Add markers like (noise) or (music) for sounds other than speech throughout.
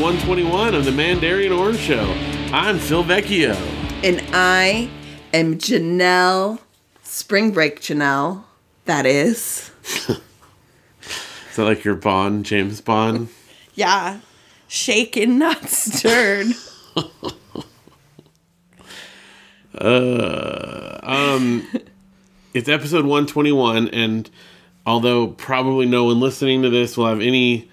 welcome to episode 121 of the Mandarin Orange Show. I'm Phil Vecchio. And I am Janelle, spring break Janelle, that is. Is that like your Bond, James Bond? Yeah, shaken, not stirred. Uh, um, it's episode 121, and although probably no one listening to this will have any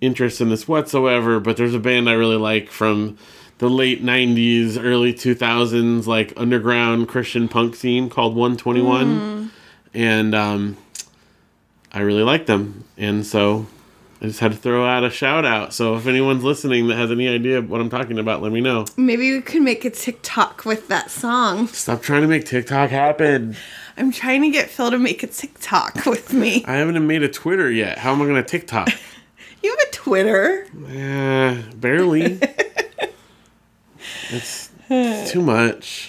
interest in this whatsoever, but there's a band I really like from the late 90s, early 2000s, like underground Christian punk scene called 121. And um, I really like them. And so I just had to throw out a shout out. So if anyone's listening that has any idea what I'm talking about, let me know. Maybe we could make a TikTok with that song. Stop trying to make TikTok happen. I'm trying to get Phil to make a TikTok with me. I haven't made a Twitter yet. How am I going to TikTok? (laughs) You have a Twitter. Eh, barely. it's, (laughs) it's too much.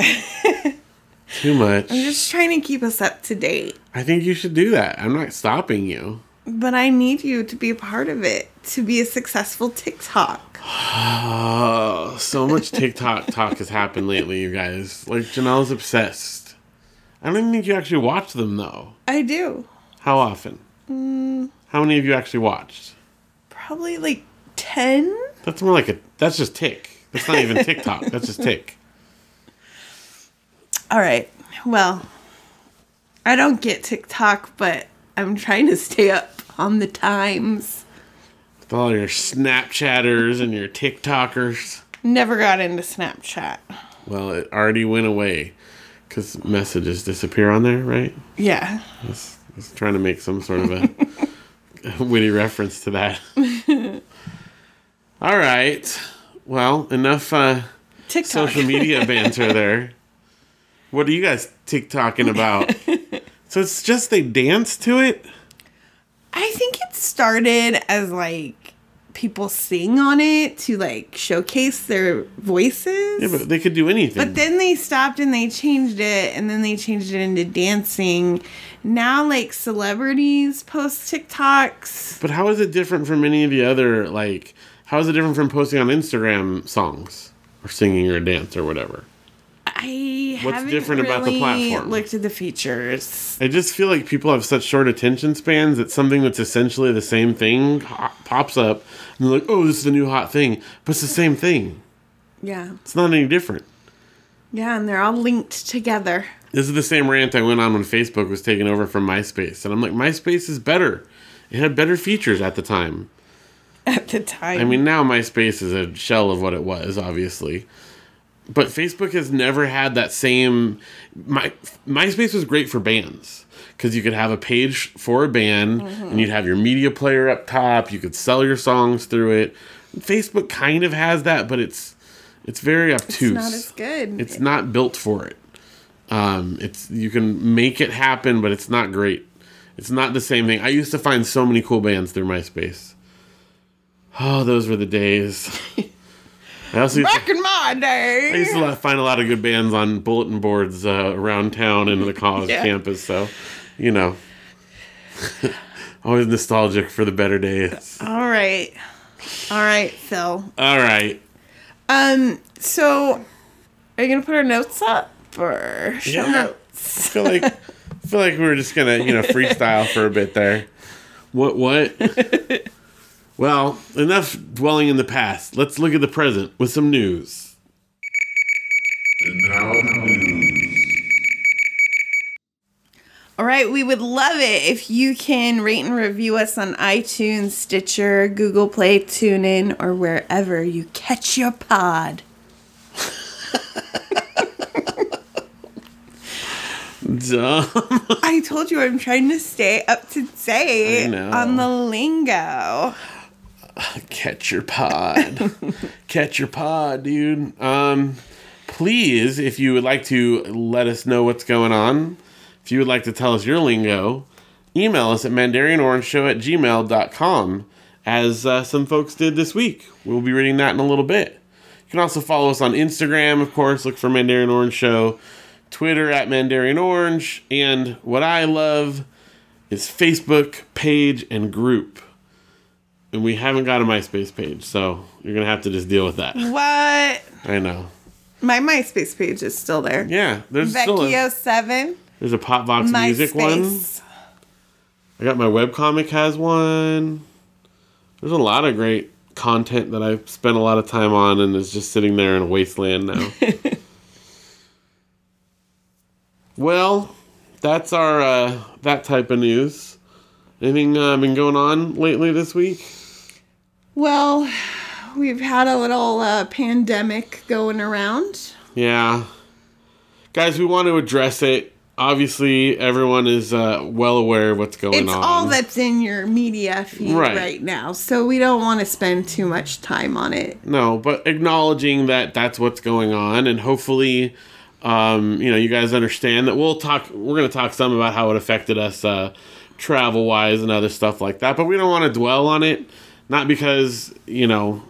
Too much. I'm just trying to keep us up to date. I think you should do that. I'm not stopping you. But I need you to be a part of it to be a successful TikTok. Oh, (sighs) so much TikTok talk has happened lately, you guys. Like Janelle's obsessed. I don't even think you actually watch them though. I do. How often? How many have you actually watched? Probably like 10? That's more like a. That's just tick. That's not even TikTok. That's just tick. (laughs) All right. Well, I don't get TikTok, but I'm trying to stay up on the times. With all your Snapchatters and your TikTokers. Never got into Snapchat. Well, it already went away because messages disappear on there, right? Yeah. I was, I was trying to make some sort of a, a (laughs) (laughs) witty reference to that. All right. Well, enough uh, TikTok. social media (laughs) banter there. What are you guys TikToking about? (laughs) so it's just they dance to it? I think it started as like people sing on it to like showcase their voices. Yeah, but they could do anything. But then they stopped and they changed it, and then they changed it into dancing. Now, like celebrities post TikToks. But how is it different from any of the other like? How is it different from posting on Instagram songs or singing or dance or whatever? I What's haven't different about the really platform? Looked at the features. I just feel like people have such short attention spans that something that's essentially the same thing pops up and they're like, "Oh, this is the new hot thing," but it's the same thing. Yeah, It's not any different. yeah, and they're all linked together. This is the same rant I went on when Facebook was taken over from MySpace, and I'm like, MySpace is better. It had better features at the time. At the time, I mean, now MySpace is a shell of what it was, obviously. But Facebook has never had that same. My MySpace was great for bands because you could have a page for a band mm-hmm. and you'd have your media player up top. You could sell your songs through it. Facebook kind of has that, but it's it's very obtuse. it's not as good. It's not built for it. Um, it's you can make it happen, but it's not great. It's not the same thing. I used to find so many cool bands through MySpace. Oh, those were the days. (laughs) I also used to, Back in my day. I used to find a lot of good bands on bulletin boards uh, around town and the college (laughs) Yeah. campus. So, you know, (laughs) always nostalgic for the better days. all right, all right, Phil. All right. Um, so are you gonna put our notes up or show Yeah. notes? (laughs) I feel like I feel like we were just gonna you know freestyle for a bit there. What what? (laughs) well, enough dwelling in the past. Let's look at the present with some news. All right, we would love it if you can rate and review us on iTunes, Stitcher, Google Play, TuneIn, or wherever you catch your pod. Dumb. I told you I'm trying to stay up to date on the lingo. Catch your pod. (laughs) Catch your pod, dude. Um, please, if you would like to let us know what's going on, if you would like to tell us your lingo, email us at mandarinorangeshow at gmail.com, as uh, some folks did this week. We'll be reading that in a little bit. You can also follow us on Instagram, of course. Look for Mandarin Orange Show. Twitter at Mandarin Orange. And what I love is Facebook page and group. and we haven't got a MySpace page, so you're gonna have to just deal with that. What? I know. My MySpace page is still there. Yeah, there's still a, Vecchio7. there's a Popbox music one. MySpace. I got my webcomic has one. There's a lot of great content that I've spent a lot of time on and is just sitting there in a wasteland now. (laughs) well, that's our uh, that type of news. Anything uh, been going on lately this week? Well, we've had a little uh, pandemic going around. Yeah. Guys, we want to address it. Obviously, everyone is uh, well aware of what's going It's on. It's all that's in your media feed Right. right. now, so we don't want to spend too much time on it. No, but acknowledging that that's what's going on, and hopefully, um, you know, you guys understand that we'll talk. We're going to talk some about how it affected us uh, travel wise and other stuff like that. But we don't want to dwell on it, not because you know,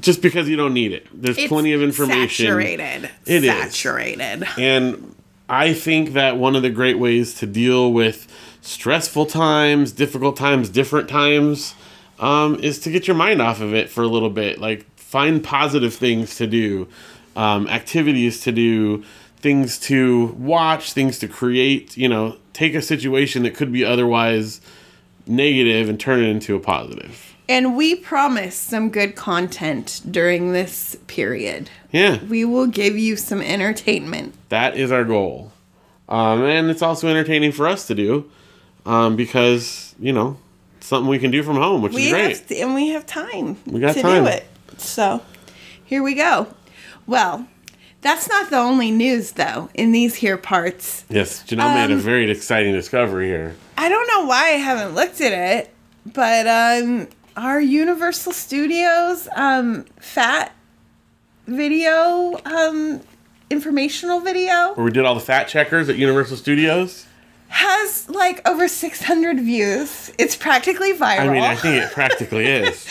just because you don't need it. There's It's plenty of information. Saturated. It is. saturated. And I think that one of the great ways to deal with stressful times, difficult times, different times, um, is to get your mind off of it for a little bit. Like, find positive things to do, um, activities to do, things to watch, things to create. You know, take a situation that could be otherwise negative and turn it into a positive. And we promise some good content during this period. Yeah. We will give you some entertainment. That is our goal. Um, and it's also entertaining for us to do um, because, you know, it's something we can do from home, which We is great. have and we have time We got to time. do it. So, here we go. Well, that's not the only news though in these here parts. yes, Janelle made a Um, very exciting discovery here. I don't know why I haven't looked at it, but um our Universal Studios um fat video um informational video Where we did all the fat checkers at Universal Studios. Has like over 600 views. It's practically viral. I mean, I think it practically (laughs) is.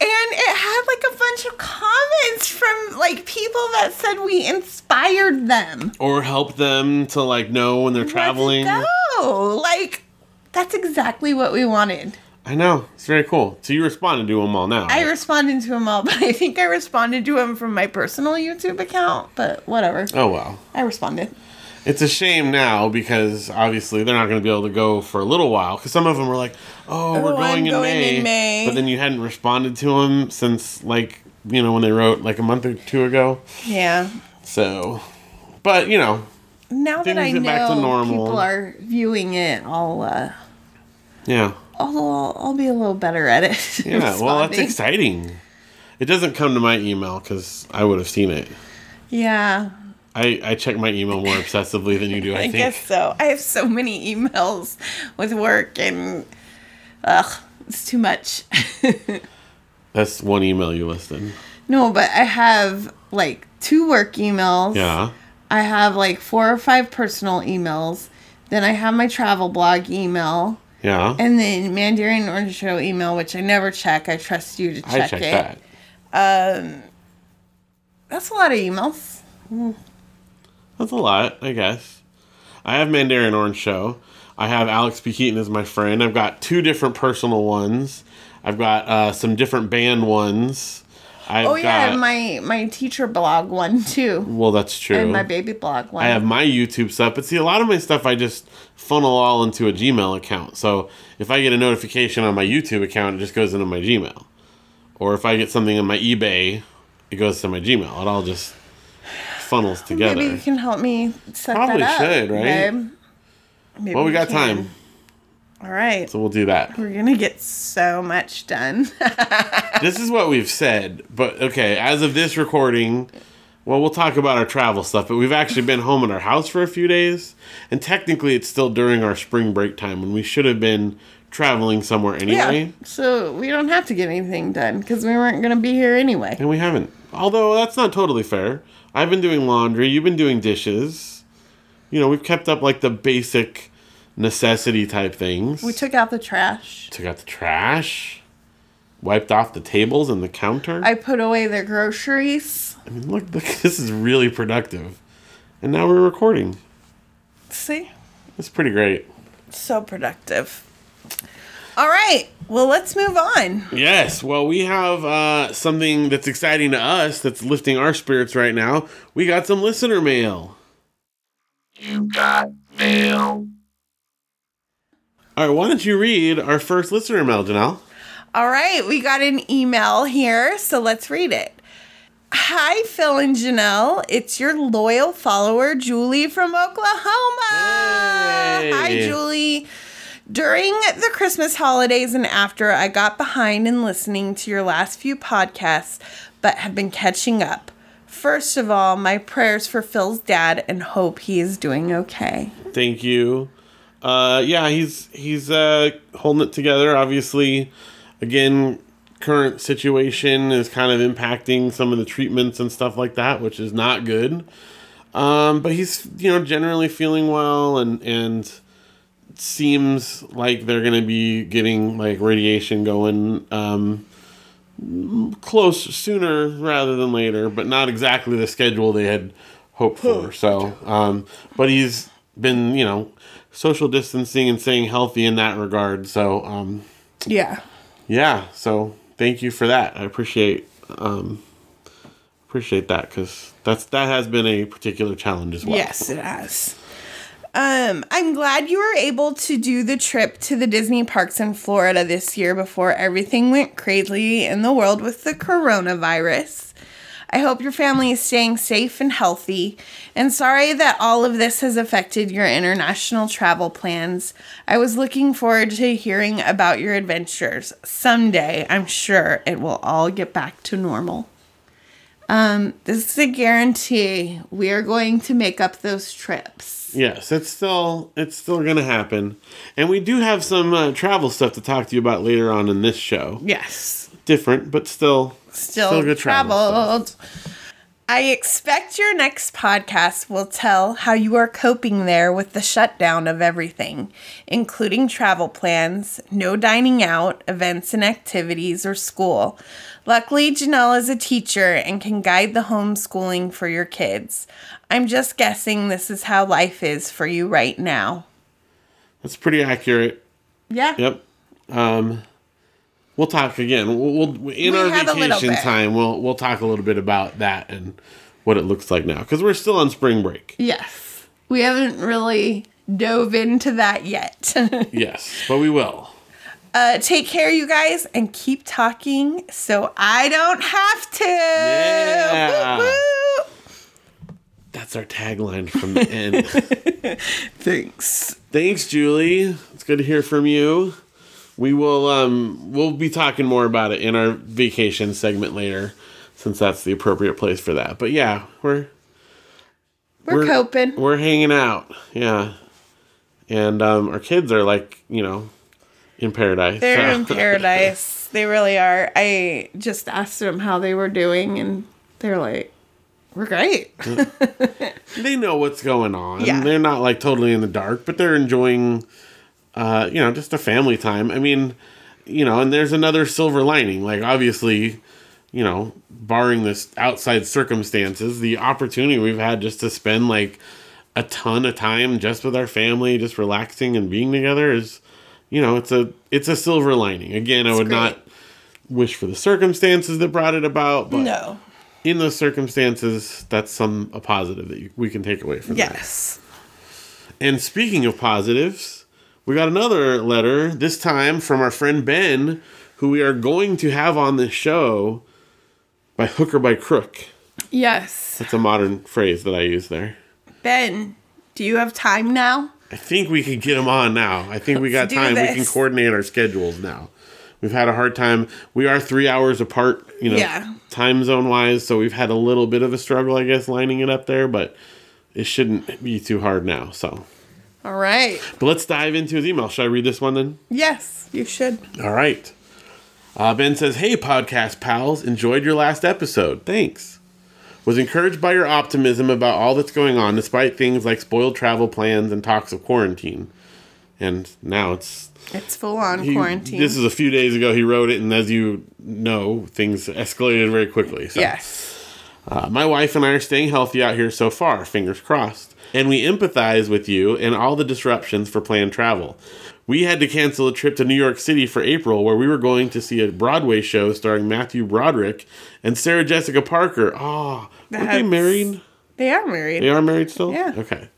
and it had like a bunch of comments from like people that said we inspired them. Or help them to, like, know when they're traveling. Go. Like that's exactly what we wanted. I know. It's very cool. So you responded to them all now. I responded to them all, (laughs) but I think I responded to them from my personal YouTube account. But whatever, oh, well. I responded. It's a shame now because obviously they're not going to be able to go for a little while. Because some of them were like, "Oh, we're Oh, going, in, going May. in May. but then you hadn't responded to them since like you know when they wrote like a month or two ago. Yeah. So, but you know, Now that I get back to know normal. people are viewing it, I'll uh, yeah, I'll I'll be a little better at it. (laughs) yeah. Well, that's exciting. It doesn't come to my email because I would have seen it. Yeah, I I check my email more obsessively than you do. I, (laughs) I think. guess so. I have so many emails with work and ugh, it's too much. (laughs) That's one email you listed. no, but I have like two work emails. Yeah. I have like four or five personal emails. Then I have my travel blog email. Yeah. And then Mandarin Orange Show email, which I never check. I trust you to check I checked it. that. Um, that's a lot of emails. Hmm. That's a lot, I guess. I have Mandarin Orange Show. I have Alex P. Keaton as my friend. I've got two different personal ones. I've got uh, some different band ones. I've Oh yeah, got, my my teacher blog one too, well, that's true. and my baby blog one. I have my YouTube stuff, but see, a lot of my stuff I just funnel all into a Gmail account. So if I get a notification on my YouTube account, it just goes into my Gmail. Or if I get something on my eBay, it goes to my Gmail. It all just funnels together. Maybe you can help me set Probably that up. Probably should, right? babe. Maybe well, we got can. time, All right, so we'll do that. we're gonna get so much done. (laughs) this is what we've said, but okay, as of this recording, well, we'll talk about our travel stuff, but we've actually been home in our house for a few days, and technically it's still during our spring break time when we should have been traveling somewhere anyway, yeah, so we don't have to get anything done because we weren't gonna be here anyway. and we haven't. Although that's not totally fair. I've been doing laundry, you've been doing dishes. You know, we've kept up like the basic necessity type things. We took out the trash. took out the trash, wiped off the tables and the counter. I put away the groceries. I mean, look, look, (laughs) this is really productive. And now we're recording. See, It's pretty great. so productive. All right, Well, let's move on. Yes. Well, we have uh, something that's exciting to us that's lifting our spirits right now. We got some listener mail. You got mail. All right. Why don't you read our first listener mail, Janelle? All right, we got an email here, so let's read it. Hi, Phil and Janelle. It's your loyal follower, Julie from Oklahoma. Hey. Hi, Julie. During the Christmas holidays and after, I got behind in listening to your last few podcasts, but have been catching up. First of all, my prayers for Phil's dad and hope he is doing okay. Thank you. Uh, yeah, he's he's uh, holding it together. Obviously, again, current situation is kind of impacting some of the treatments and stuff like that, which is not good. Um, but he's you know generally feeling well and and seems like they're gonna be getting like radiation going um, close sooner rather than later, but not exactly the schedule they had hoped for. So, um, but he's been you know social distancing and staying healthy in that regard. So, um, Yeah. yeah. So thank you for that. I appreciate um, appreciate that because that's that has been a particular challenge as well. Yes, it has. Um, I'm glad you were able to do the trip to the Disney parks in Florida this year before everything went crazy in the world with the coronavirus. I hope your family is staying safe and healthy, and sorry that all of this has affected your international travel plans. I was looking forward to hearing about your adventures. Someday, I'm sure it will all get back to normal. Um, this is a guarantee. We are going to make up those trips. Yes, it's still it's still gonna happen, and we do have some uh, travel stuff to talk to you about later on in this show. Yes. Different, but still Still, good travel traveled. I expect your next podcast will tell how you are coping there with the shutdown of everything, including travel plans, no dining out, events and activities, or school. Luckily, Janelle is a teacher and can guide the homeschooling for your kids. I'm just guessing this is how life is for you right now. That's pretty accurate. Yeah. Yep. Um, we'll talk again. We'll, we'll in We our have a little vacation time. We'll we'll talk a little bit about that and what it looks like now because we're still on spring break. Yes. We haven't really dove into that yet. (laughs) yes, but we will. Uh, take care, you guys, and keep talking so I don't have to. Yeah. Woo, woo. That's our tagline from the end. (laughs) Thanks. Thanks, Julie. It's good to hear from you. We will um we'll be talking more about it in our vacation segment later, since that's the appropriate place for that. But yeah, we're We're, We're- coping. we're hanging out. Yeah. And um our kids are like, you know, in paradise. They're so- in paradise. They really are. I just asked them how they were doing, and they're like, "We're great." (laughs) they know what's going on. Yeah. They're not like totally in the dark, but they're enjoying uh, you know, just a family time. I mean, you know, and there's another silver lining. Like obviously, you know, barring this outside circumstances, the opportunity we've had just to spend like a ton of time just with our family, just relaxing and being together is you know, it's a it's a silver lining. Again, I would great. not wish for the circumstances that brought it about, but no. in those circumstances, that's some a positive that you, we can take away from that. Yes. And speaking of positives, we got another letter, this time from our friend Ben, who we are going to have on this show by hook or by crook. Yes. That's a modern phrase that I use there. Ben, do you have time now? I think we can get him on now. I think we (laughs) got time. We can coordinate our schedules now. We've had a hard time. We are three hours apart, you know, Yeah. time zone wise. So we've had a little bit of a struggle, I guess, lining it up there, but it shouldn't be too hard now. So, All right. but let's dive into his email. Should I read this one then? Yes, you should. All right. Uh, ben says, Hey, podcast pals, enjoyed your last episode. Thanks. Was encouraged by your optimism about all that's going on, despite things like spoiled travel plans and talks of quarantine. And now it's. It's full on he- quarantine. This is a few days ago he wrote it, and as you know, things escalated very quickly. So. yes. Uh, my wife and I are staying healthy out here so far, fingers crossed. And we empathize with you and all the disruptions for planned travel. We had to cancel a trip to New York City for April where we were going to see a Broadway show starring Matthew Broderick and Sarah Jessica Parker. Oh, were they married? They are married. They are married still? Yeah. Okay.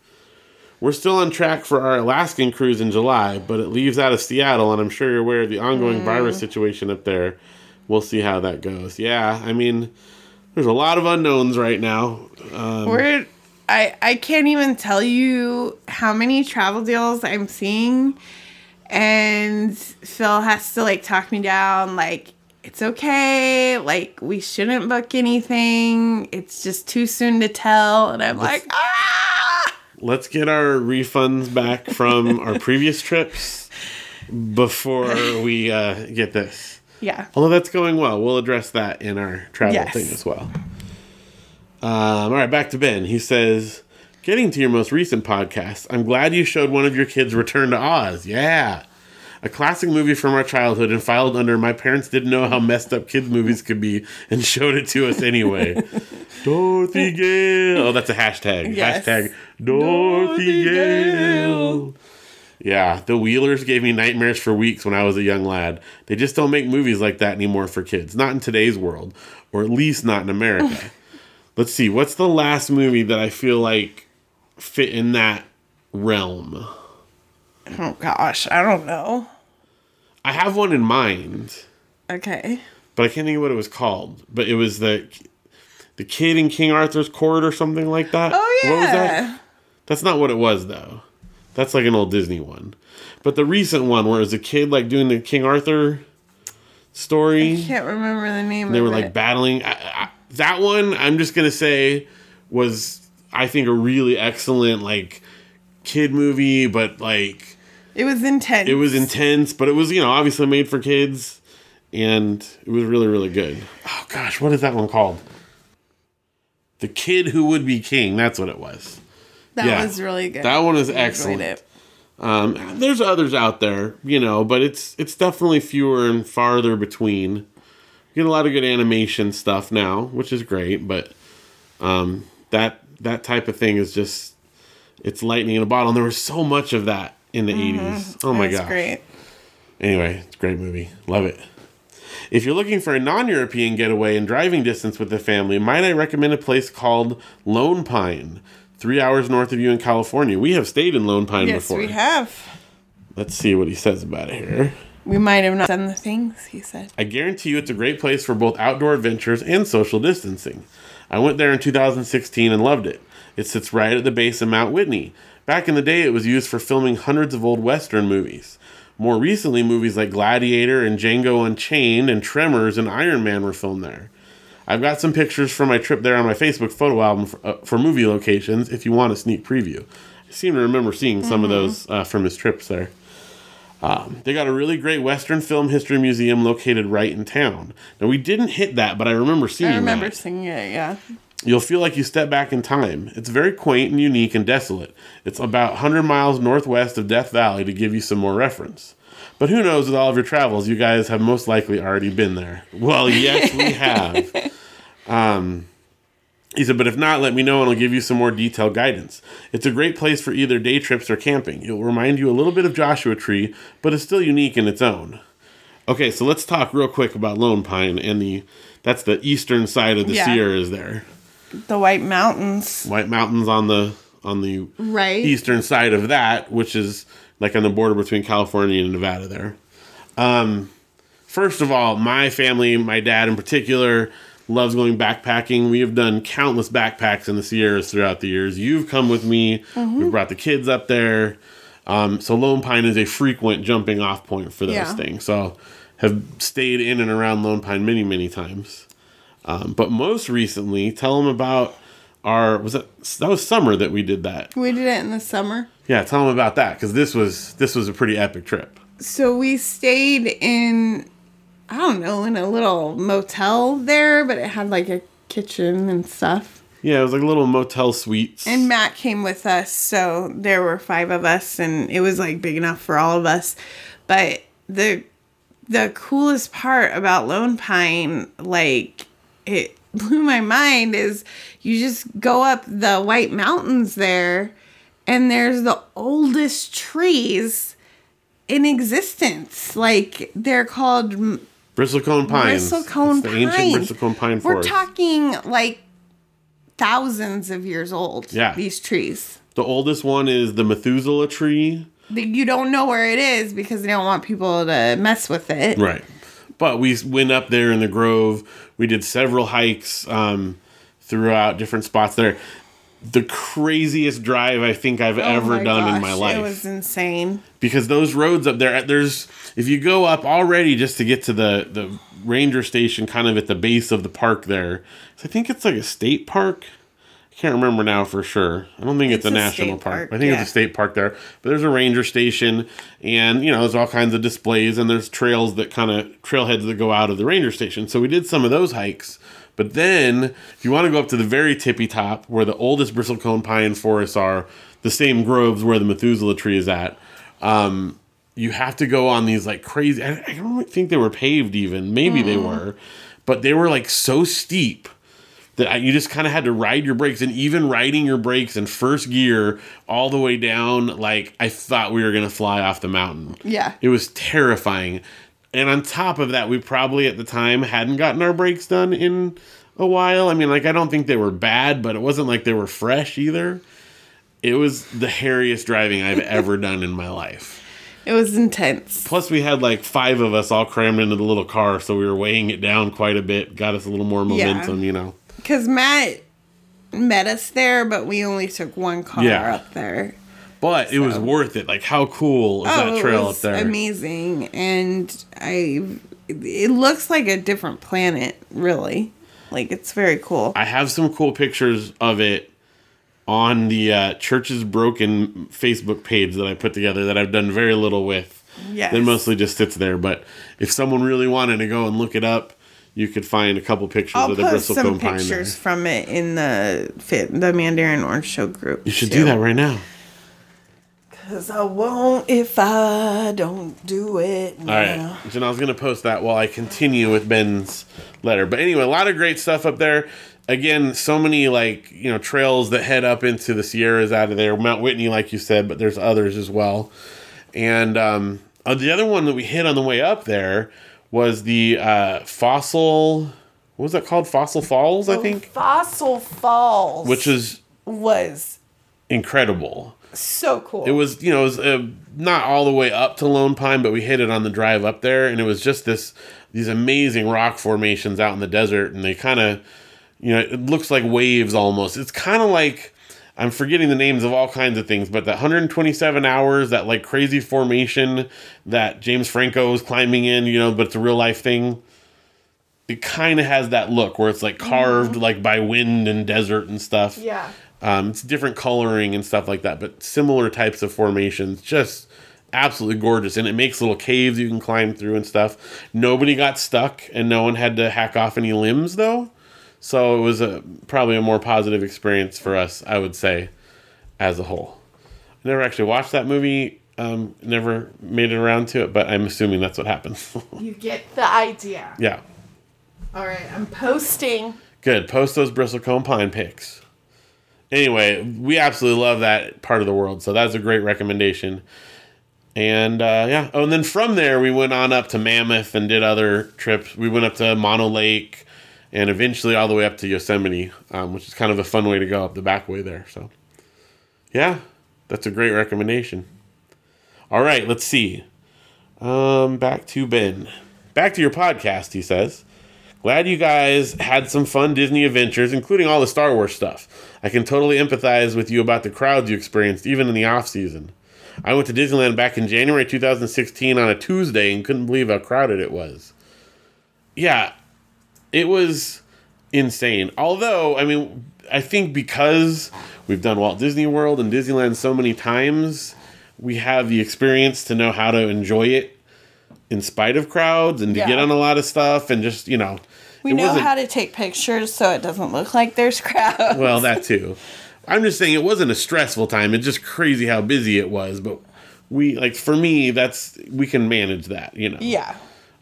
We're still on track for our Alaskan cruise in July, but it leaves out of Seattle, and I'm sure you're aware of the ongoing virus situation up there. We'll see how that goes. Yeah, I mean, there's a lot of unknowns right now. Um, We're I I can't even tell you how many travel deals I'm seeing and Phil has to like talk me down like it's okay, like we shouldn't book anything. It's just too soon to tell and I'm like ah let's get our refunds back from our previous trips before we uh, get this. yeah. Although that's going well, we'll address that in our travel Yes. thing as well. Um, all right, back to Ben. He says, Getting to your most recent podcast, I'm glad you showed one of your kids Return to Oz. Yeah. A classic movie from our childhood and filed under My Parents Didn't Know How Messed Up Kids Movies Could Be and (laughs) showed it to us anyway. (laughs) Dorothy Gale. Oh, that's a hashtag. Yes. Hashtag Dorothy Dorothy Gale. Gale. Yeah, the Wheelers gave me nightmares for weeks when I was a young lad. They just don't make movies like that anymore for kids. Not in today's world, or at least not in America. (laughs) Let's see, what's the last movie that I feel like fit in that realm? Oh gosh, I don't know. I have one in mind, Okay. but I can't think of what it was called. But it was the the kid in King Arthur's court or something like that. Oh yeah. What was that? That's not what it was though. That's like an old Disney one. But the recent one where it was a kid like doing the King Arthur story. I can't remember the name they were like it. battling. I, I, that one, I'm just gonna say, was I think a really excellent like kid movie, but like it was intense. it was intense, but it was you know obviously made for kids, and it was really really good. Oh gosh, what is that one called? The Kid Who Would Be King. That's what it was. that yeah. was really good. That one is excellent. it. Um, there's others out there, you know, but it's it's definitely fewer and farther between. You get a lot of good animation stuff now, which is great, but um, that that type of thing is just it's lightning in a bottle. And there was so much of that in the mm-hmm. 80s. Oh my That's gosh. great. Anyway, it's a great movie. Love it. If you're looking for a non European getaway and driving distance with the family, might I recommend a place called Lone Pine, three hours north of you in California? We have stayed in Lone Pine Yes, before. we have. Let's see what he says about it here. We might have not done the things he said. I guarantee you it's a great place for both outdoor adventures and social distancing. I went there in 2016 and loved it. It sits right at the base of Mount Whitney. Back in the day, it was used for filming hundreds of old Western movies. More recently, movies like Gladiator and Django Unchained and Tremors and Iron Man were filmed there. I've got some pictures from my trip there on my Facebook photo album for, uh, for movie locations if you want a sneak preview. I seem to remember seeing some of those uh, from his trips there. Um, they got a really great Western Film History Museum located right in town. Now, we didn't hit that, but I remember seeing it. I remember that. singing it, yeah. You'll feel like you step back in time. It's very quaint and unique and desolate. It's about 100 miles northwest of Death Valley to give you some more reference. But who knows, with all of your travels, you guys have most likely already been there. Well, yes, we (laughs) have. Um, he said, but if not, let me know and I'll give you some more detailed guidance. It's a great place for either day trips or camping. It'll remind you a little bit of Joshua Tree, but it's still unique in its own. Okay, so let's talk real quick about Lone Pine and the that's the eastern side of the Yeah. Sierras there. The White Mountains. White Mountains on the on the Right. eastern side of that, which is like on the border between California and Nevada there. Um, first of all, my family, my dad in particular, loves going backpacking. We have done countless backpacks in the Sierras throughout the years. You've come with me. We've brought the kids up there. Um, so Lone Pine is a frequent jumping off point for those Yeah. things. So have stayed in and around Lone Pine many, many times. Um, but most recently, tell them about our was that that was summer that we did that. We did it in the summer. Yeah, tell them about that because this was this was a pretty epic trip. So we stayed in, I don't know, in a little motel there, but it had like a kitchen and stuff. Yeah, it was like a little motel suites. And Matt came with us, so there were five of us, and it was like big enough for all of us. But the the coolest part about Lone Pine, like it (laughs) blew my mind, is you just go up the White Mountains there, and there's the oldest trees in existence. Like they're called Bristlecone pines. bristlecone It's the pine. ancient bristlecone pine We're forest. talking like thousands of years old. Yeah. these trees. the oldest one is the Methuselah tree. You don't know where it is because they don't want people to mess with it. Right. But we went up there in the grove. We did several hikes um, throughout different spots there. The craziest drive I think I've Oh ever done in my life. It was insane. Because those roads up there there's if you go up already just to get to the the ranger station kind of at the base of the park there so i think it's like a state park. I can't remember now for sure. I don't think it's, It's a a national park. park, i think yeah. it's a state park there. But there's a ranger station and you know there's all kinds of displays and there's trails that kind of trailheads that go out of the ranger station. So we did some of those hikes. But then if you want to go up to the very tippy top where the oldest bristlecone pine forests are the same groves where the methuselah tree is at um, you have to go on these like crazy. I, I don't think they were paved even. Maybe they were, but they were like so steep that I, you just kind of had to ride your brakes. And even riding your brakes in first gear all the way down, like I thought we were gonna fly off the mountain. Yeah. it was terrifying. And on top of that, we probably at the time hadn't gotten our brakes done in a while. I mean, like I don't think they were bad, but it wasn't like they were fresh either. It was the hairiest driving I've ever done in my life. It was intense. Plus, we had like five of us all crammed into the little car, so we were weighing it down quite a bit. Got us a little more Yeah. momentum, you know. Because Matt met us there, but we only took one car Yeah. up there. But it was worth it. Like, how cool is that Oh, it trail up there? amazing, and I. It looks like a different planet, really. Like it's very cool. I have some cool pictures of it on the uh, Churches Broken Facebook page that I put together that I've done very little with. Yes. That mostly just sits there. But if someone really wanted to go and look it up, you could find a couple pictures I'll of the post some bristlecone pine there. pictures from it in the fit the Mandarin Orange Show group. You should do that right now. Cause I won't if I don't do it. All right. Janelle's going to post that while I continue with Ben's letter. But anyway, a lot of great stuff up there. Again, so many like, you know, trails that head up into the Sierras out of there. Mount Whitney, like you said, but there's others as well. And um, uh, the other one that we hit on the way up there was the uh, Fossil, what was that called? Fossil Falls, I think, Fossil Falls, which is was incredible. so cool. It was, you know, it was uh, not all the way up to Lone Pine, but we hit it on the drive up there, and it was just this these amazing rock formations out in the desert, and they kind of, you know, it looks like waves almost. It's kind of like I'm forgetting the names of all kinds of things, but that 127 hours, that like crazy formation that James Franco is climbing in, you know, but it's a real life thing. It kind of has that look where it's like carved like by wind and desert and stuff. yeah. Um, it's different coloring and stuff like that, but similar types of formations. Just absolutely gorgeous. And it makes little caves you can climb through and stuff. Nobody got stuck and no one had to hack off any limbs, though. So it was a, probably a more positive experience for us, I would say, as a whole. I never actually watched that movie, um, never made it around to it, but I'm assuming that's what happens. (laughs) You get the idea. yeah. All right, I'm posting. Good. Post those bristlecone pine pics. Anyway, we absolutely love that part of the world, so that's a great recommendation. And uh, yeah, oh, and then from there we went on up to Mammoth and did other trips. We went up to Mono Lake, and eventually all the way up to Yosemite, um, which is kind of a fun way to go up the back way there. So, yeah, that's a great recommendation. All right, let's see. Um, back to Ben. Back to your podcast, he says. Glad you guys had some fun Disney adventures, including all the Star Wars stuff. I can totally empathize with you about the crowds you experienced, even in the off season. I went to Disneyland back in January 2016 on a Tuesday and couldn't believe how crowded it was. Yeah, it was insane. Although, I mean, I think because we've done Walt Disney World and Disneyland so many times, we have the experience to know how to enjoy it in spite of crowds and to Yeah. get on a lot of stuff and just, you know. We know how to take pictures so it doesn't look like there's crowds. well, that too. I'm just saying it wasn't a stressful time. It's just crazy how busy it was. But we like for me, that's we can manage that, you know. yeah.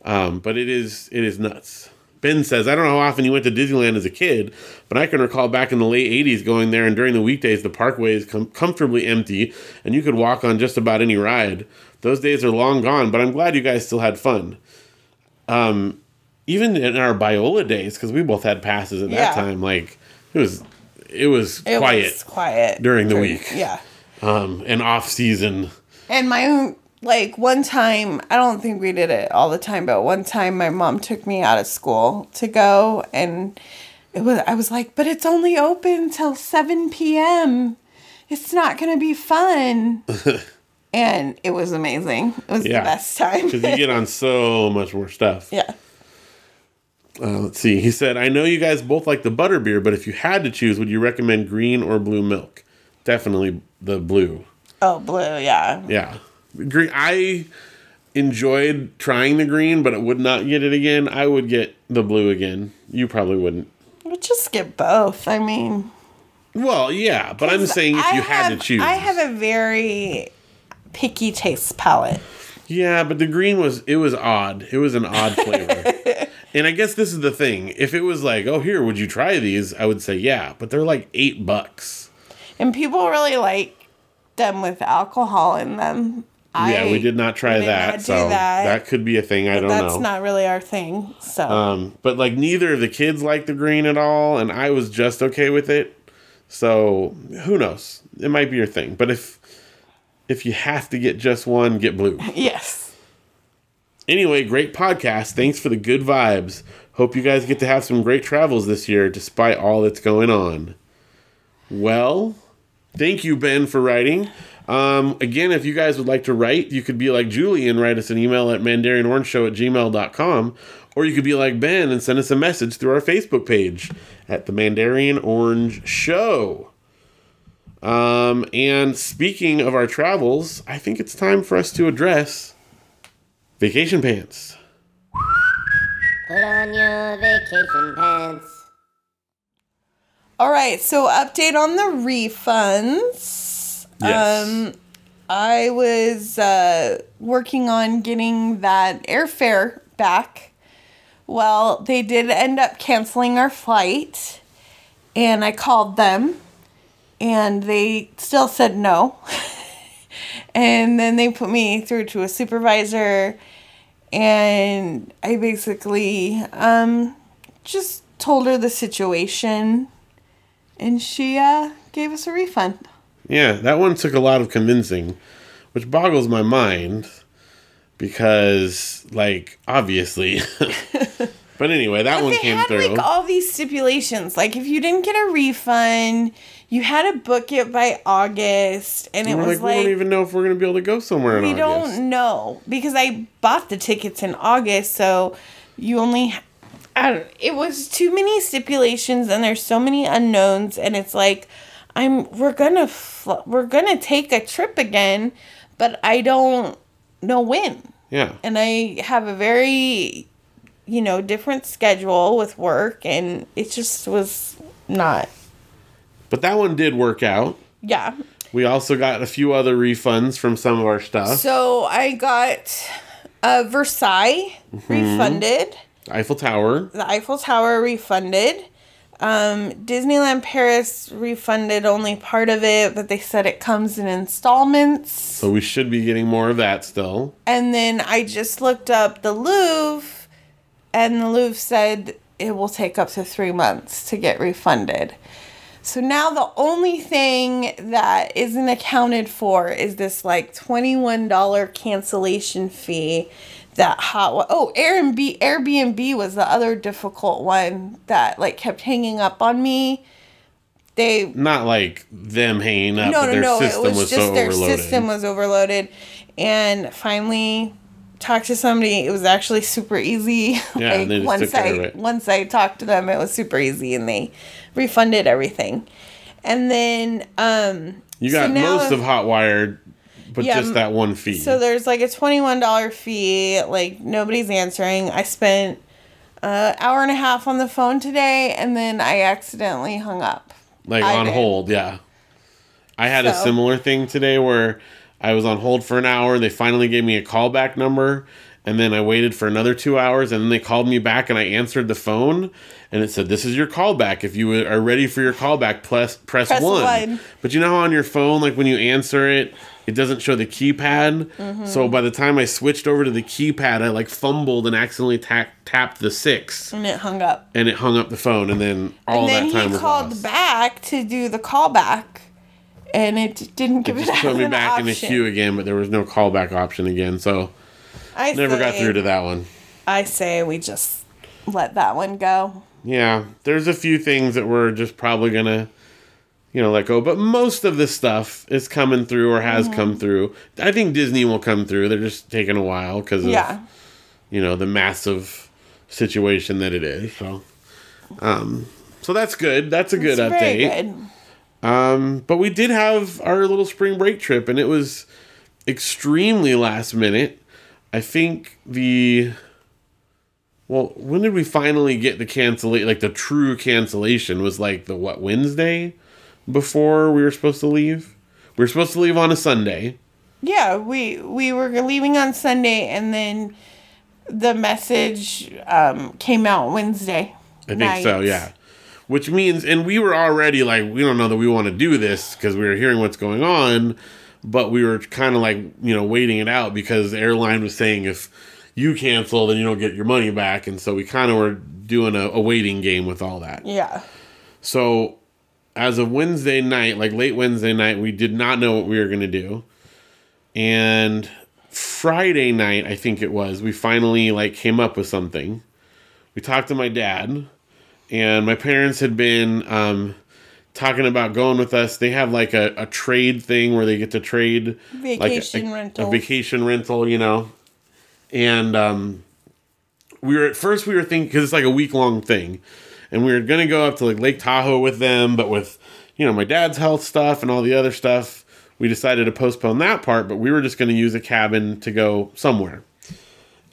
Um, but it is it is nuts. Ben says, I don't know how often you went to Disneyland as a kid, but I can recall back in the late 80s going there, and during the weekdays, the parkway is com- comfortably empty, and you could walk on just about any ride. Those days are long gone, but I'm glad you guys still had fun. Um, even in our Biola days, because we both had passes at that Yeah. time, like it was, it was It quiet was quiet during the week. Yeah. um, and off season. And my like one time, I don't think we did it all the time, but one time my mom took me out of school to go and it was I was like, "But it's only open till 7 p.m. It's not going to be fun." (laughs) and it was amazing. It was Yeah. the best time. Because you get on so much more stuff. yeah. Uh, let's see. He said, I know you guys both like the butter beer, but if you had to choose, would you recommend green or blue milk? Definitely the blue. Oh, blue, yeah. Yeah. Green. I enjoyed trying the green, but I would not get it again. I would get the blue again. You probably wouldn't. We'll just get both. I mean, Well, yeah, but I'm saying if I you had have- to choose. I have a very picky taste palette. Yeah, but the green was it was odd. It was an odd (laughs) flavor. and I guess this is the thing. If it was like, "Oh, here, would you try these?" I would say, "Yeah," but they're like 8 bucks. And people really like them with alcohol in them. Yeah, we did not try that. not so that. that. could be a thing, I don't That's know. That's not really our thing. So um, but like neither of the kids liked the green at all and I was just okay with it. So, who knows? It might be your thing. But if if you have to get just one, get blue. (laughs) yes. Anyway, great podcast. Thanks for the good vibes. Hope you guys get to have some great travels this year despite all that's going on. Well, thank you, Ben, for writing. Um, again, if you guys would like to write, you could be like Julie and write us an email at mandarinorangeshow at gmail.com, or you could be like Ben and send us a message through our Facebook page at the Mandarin Orange Show. Um, and speaking of our travels, I think it's time for us to address vacation pants. Put on your vacation pants. All right. So update on the refunds. Um, I was uh, working on getting that airfare back. Well, they did end up canceling our flight, and I called them, and they still said no. (laughs) and then they put me through to a supervisor, and I basically um, just told her the situation, and she uh, gave us a refund. Yeah, that one took a lot of convincing, which boggles my mind because, like, obviously. (laughs) but anyway, that one they came had through. like all these stipulations. Like if you didn't get a refund, you had to book it by August, and it we're was like, we don't even know if we're going to be able to go somewhere we August. don't know because I bought the tickets in August, so you only. I don't, it was too many stipulations, and there's so many unknowns, and it's like, I'm we're gonna fl- we're gonna take a trip again, but I don't know when Yeah. and I have a very, you know, different schedule with work, and it just was not. But that one did work out. Yeah. We also got a few other refunds from some of our stuff. So I got uh, Versailles refunded, Eiffel Tower. the Eiffel Tower refunded. Um, Disneyland Paris refunded only part of it, but they said it comes in installments. So we should be getting more of that still. And then I just looked up the Louvre, and the Louvre said it will take up to three months to get refunded. So now the only thing that isn't accounted for is this like $21 cancellation fee that hot oh Airbnb Airbnb was the other difficult one that like kept hanging up on me. They Not like them hanging up, no, no, their no. It system was, was, just so their overloaded. system was overloaded, and finally talked to somebody. It was actually super easy. (laughs) Yeah, they just once I once I talked to them, it was super easy, and they refunded everything. And then um, you got now- most of Hotwired, but Yeah, just that one fee. So there's like a twenty-one dollar fee. Like nobody's answering. I spent an hour and a half on the phone today, and then I accidentally hung up. like I on did. hold, yeah. I had a similar thing today where I was on hold for an hour. They finally gave me a callback number, And then I waited for another two hours, and then they called me back, and I answered the phone, and it said, "This is your callback. If you are ready for your callback, press press, Press one." one. But you know how on your phone, like when you answer it, it doesn't show the keypad. Mm-hmm. So by the time I switched over to the keypad, I like fumbled and accidentally ta- tapped the six, And it hung up. and it hung up the phone, and then all and then that time he called lost. back to do the callback, and it didn't give it, Just as put me back in the queue again, but there was no callback option again, so I never got through to that one. I say we just let that one go. Yeah, there's a few things that we're just probably gonna, you know, let go. But most of this stuff is coming through or has Mm-hmm. come through. I think Disney will come through. They're just taking a while because of you know the massive situation that it is. So, um, so that's good. That's a good It's update. good. Um, but we did have our little spring break trip, and it was extremely last minute. I think the well, when did we finally get the cancellation? Like the true cancellation was like the what Wednesday before we were supposed to leave. We were supposed to leave on a Sunday. Yeah, we we were leaving on Sunday, and then the message um, came out Wednesday. I think so, yeah. Which means, and we were already like, we don't know that we want to do this because we were hearing what's going on, but we were kind of like, you know, waiting it out because the airline was saying if you cancel, then you don't get your money back. And so we kind of were doing a, a waiting game with all that. Yeah. So as of Wednesday night, like late Wednesday night, we did not know what we were going to do. And Friday night, I think it was, we finally like came up with something. We talked to my dad, and my parents had been um, talking about going with us. They have like a, a trade thing where they get to trade like a- Vacation a, rental. a vacation rental, you know. And um, we were at first we were thinking because it's like a week long thing, and we were gonna go up to like Lake Tahoe with them, but with you know my dad's health stuff and all the other stuff, we decided to postpone that part. But we were just gonna use a cabin to go somewhere,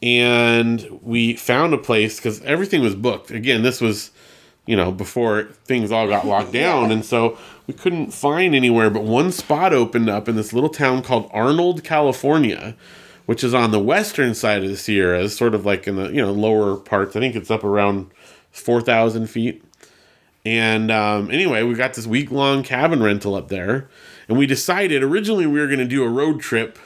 and we found a place because everything was booked. Again, this was you know before things all got locked (laughs) down, and so we couldn't find anywhere. But one spot opened up in this little town called Arnold, California which is on the western side of the Sierras, sort of like in the you know lower parts. I think it's up around four thousand feet. And um, anyway, we got this week long cabin rental up there, and we decided originally we were going to do a road trip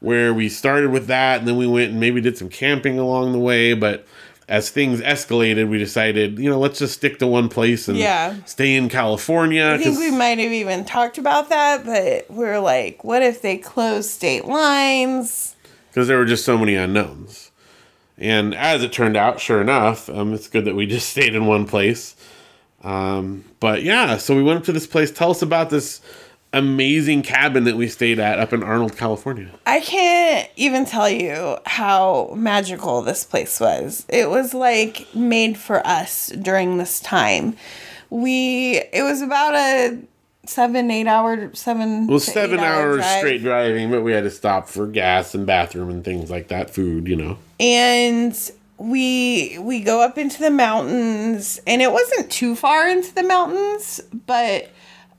where we started with that, and then we went and maybe did some camping along the way. But as things escalated, we decided you know let's just stick to one place and Yeah. stay in California. I think we might have even talked about that, but we're like, what if they close state lines? because there were just so many unknowns. And as it turned out, sure enough, um, it's good that we (laughs) just stayed in one place. Um, but yeah, so we went up to this place. Tell us about this amazing cabin that we stayed at up in Arnold, California. I can't even tell you how magical this place was. It was like made for us during this time. We it was about a seven, eight hour, seven. Well seven hours drive. straight driving, but we had to stop for gas and bathroom and things like that, food, you know. and we we go up into the mountains and it wasn't too far into the mountains but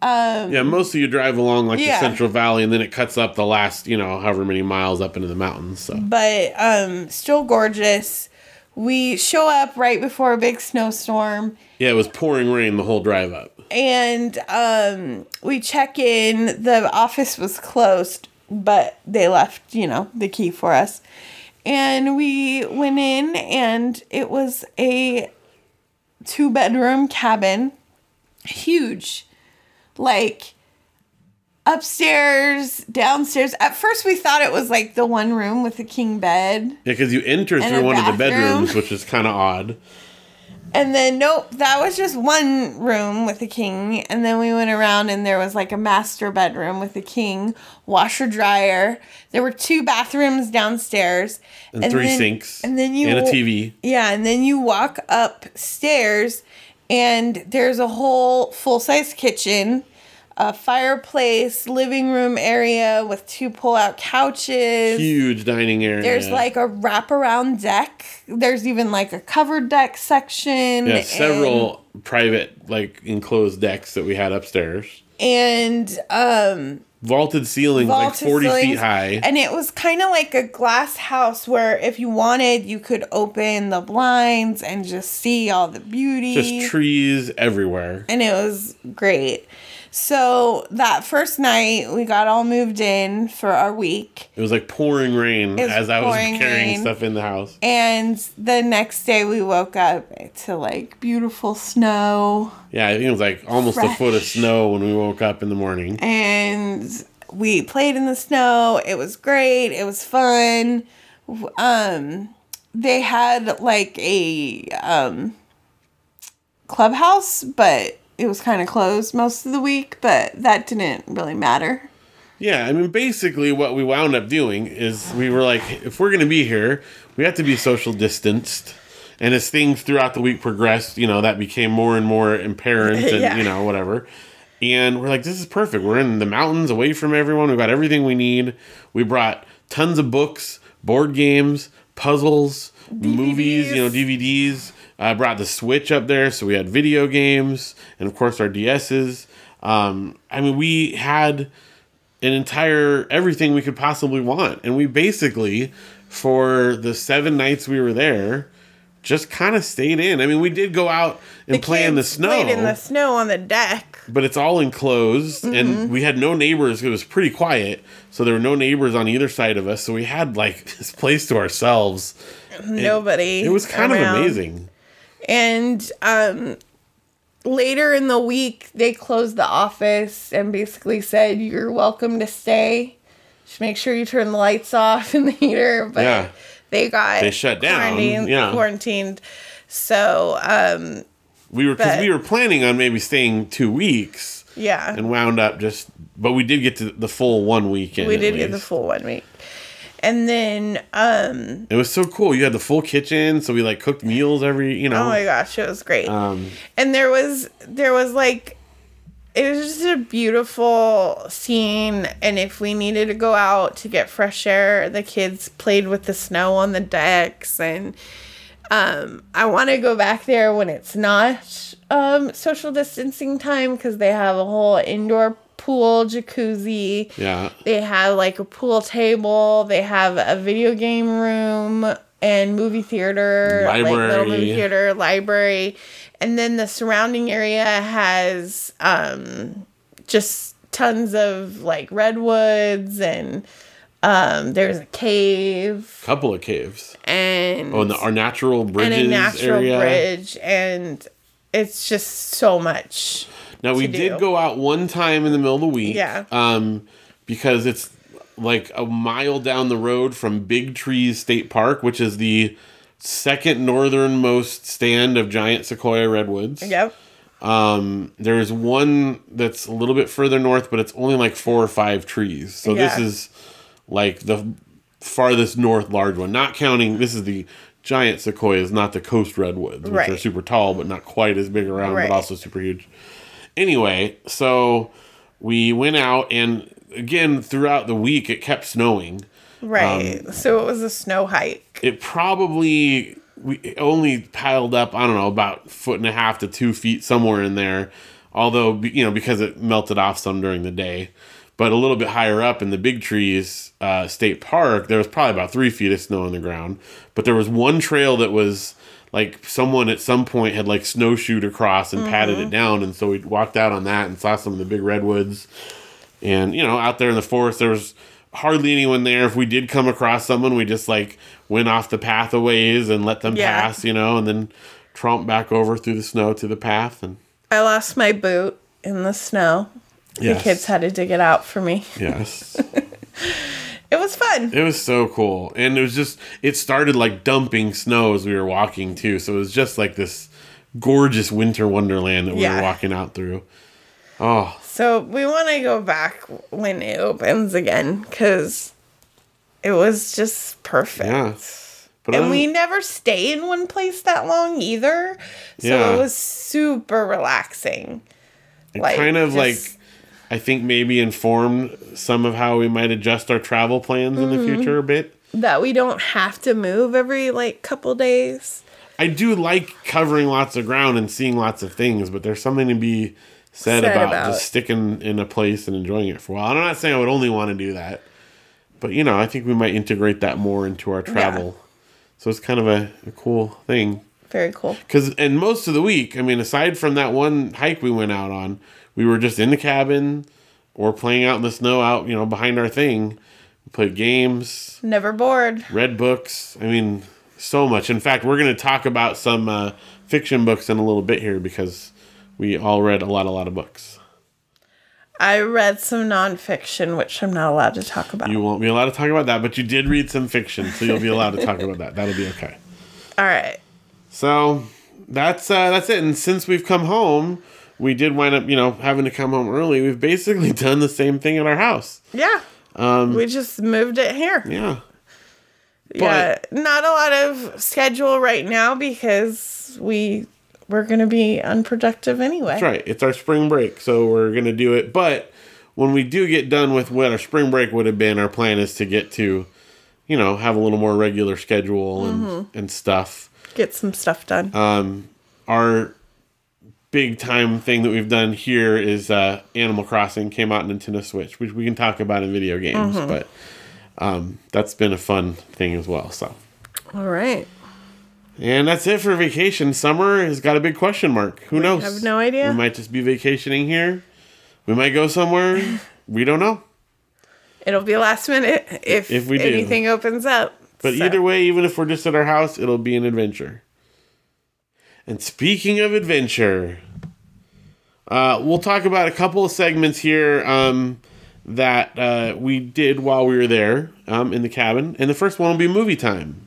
Yeah, mostly you drive along like Yeah. the Central Valley and then it cuts up the last, you know, however many miles up into the mountains. So but um still gorgeous we show up right before a big snowstorm yeah, it was pouring rain the whole drive up. and um we check in the office was closed but they left you know the key for us and we went in and it was a two bedroom cabin huge like upstairs downstairs at first we thought it was like the one room with the king bed Yeah, because you enter through one of the bedrooms, which is kind of odd. And then nope, that was just one room with a king. And then we went around and there was like a master bedroom with a king, washer dryer. There were two bathrooms downstairs And, three then- sinks And then you and a TV. Yeah, and then you walk upstairs and there's a whole full-size kitchen, a fireplace, living room area with two pull-out couches. Huge dining area. There's like a wraparound deck. There's even like a covered deck section. yeah, and- several private like enclosed decks that we had upstairs. and um Vaulted ceilings, like vaulted 40 feet high. And it was kind of like a glass house where if you wanted, you could open the blinds and just see all the beauty. just trees everywhere. and it was great. So that first night, we got all moved in for our week. It was like pouring rain as I was carrying rain. stuff in the house. And the next day, we woke up to like beautiful snow. Yeah, I think it was like almost a foot of snow when we woke up in the morning. and we played in the snow. It was great. It was fun. Um, they had like a um, clubhouse, but it was kind of closed most of the week. But that didn't really matter. Yeah, I mean, basically, what we wound up doing is we were like, if we're going to be here, we have to be social distanced. And as things throughout the week progressed, you know, that became more and more apparent (laughs) and, Yeah. you know, whatever. And we're like, this is perfect. We're in the mountains away from everyone. We've got everything we need. We brought tons of books, board games, puzzles, movies, you know, DVDs. I brought the Switch up there, so we had video games, and of course our DSs. Um, I mean, we had an entire everything we could possibly want. And we basically, for the seven nights we were there, just kind of stayed in. I mean, we did go out and play in the snow, Played in the snow on the deck. but it's all enclosed, Mm-hmm. and we had no neighbors. It was pretty quiet, so there were no neighbors on either side of us. So we had like (laughs) this place to ourselves. Nobody. It was kind around. of amazing. And um, later in the week, they closed the office and basically said, You're welcome to stay. Just make sure you turn the lights off and the heater. But Yeah. they got They shut down, quarantined. yeah. quarantined. So, um, We were because we were planning on maybe staying two weeks. yeah. and wound up just but we did get to the full one weekend we did get the full one week. And then, um, it was so cool you had the full kitchen so we like cooked meals every you know oh my gosh, it was great. um and there was there was like it was just a beautiful scene and if we needed to go out to get fresh air the kids played with the snow on the decks and um i want to go back there when it's not um social distancing time because they have a whole indoor pool jacuzzi. Yeah. They have like a pool table. They have a video game room and movie theater, like little Library. movie theater, library, and then the surrounding area has um, just tons of like redwoods and um, there's a cave. Couple of caves. And oh and the, our natural and bridges a natural area. bridge. And it's just so much. Now we did do. go out one time in the middle of the week Yeah. um because it's like a mile down the road from big trees state park which is the second northernmost stand of giant sequoia redwoods Yep. Um, there's one that's a little bit further north, but it's only like four or five trees. So this is like the farthest north large one, not counting. This is the giant sequoias, not the coast redwoods, which are super tall but not quite as big around, Right. but also super huge. Anyway, so we went out, and again throughout the week it kept snowing. Right. so it was a snow hike. It probably we only piled up. I don't know about foot and a half to two feet somewhere in there. Although you know because it melted off some during the day, but a little bit higher up in the Big Trees uh, State Park, there was probably about three feet of snow on the ground. But there was one trail that was like someone at some point had like snowshoed across and patted it mm-hmm. down, and so we walked out on that and saw some of the big redwoods. And you know, out there in the forest, there was hardly anyone there. If we did come across someone, we just like went off the path a ways and let them Yeah. pass, you know, and then tromp back over through the snow to the path. And I lost my boot in the snow. yes, The kids had to dig it out for me. yes, (laughs) It was fun. it was so cool, and it was just it started like dumping snow as we were walking too. So it was just like this gorgeous winter wonderland that we Yeah. were walking out through. Oh, So we want to go back when it opens again because it was just perfect. yeah. But And we never stay in one place that long either. So Yeah. it was super relaxing. it like, kind of just- like I think maybe informed some of how we might adjust our travel plans in the Mm-hmm. future a bit. That we don't have to move every like couple days. I do like covering lots of ground and seeing lots of things, but there's something to be said, Said about, about- just sticking in a place and enjoying it for a while. I'm not saying I would only want to do that, but you know, I think we might integrate that more into our travel. So it's kind of a, a cool thing. Very cool. Because and most of the week, I mean, aside from that one hike we went out on, we were just in the cabin or playing out in the snow out, you know, behind our thing. We played games, Never bored. read books. I mean, so much. In fact, we're going to talk about some uh, fiction books in a little bit here because we all read a lot, a lot of books. I read some nonfiction, which I'm not allowed to talk about. You won't be allowed to talk about that, but you did read some fiction, so you'll be allowed to talk about that. That'll be okay. (laughs) All right. So that's uh, that's it. And since we've come home, we did wind up, you know, having to come home early. We've basically (laughs) done the same thing at our house. Yeah. Um, We just moved it here. yeah, yeah. Not a lot of schedule right now because we we're gonna be unproductive anyway. that's right. It's our spring break, so we're gonna do it. But when we do get done with what our spring break would have been, our plan is to get to, you know, have a little more regular schedule and and stuff. Get some stuff done. Um, our big time thing that we've done here is uh, Animal Crossing came out on Nintendo Switch, which we can talk about in video games, but um, that's been a fun thing as well. So, All right. and that's it for vacation. Summer has got a big question mark. Who knows? I have no idea. We might just be vacationing here. We might go somewhere. (laughs) we don't know. It'll be last minute if, If we do. anything opens up. But So- either way, even if we're just at our house, it'll be an adventure. And speaking of adventure, uh, we'll talk about a couple of segments here um, that uh, we did while we were there um, in the cabin. And the first one will be movie time.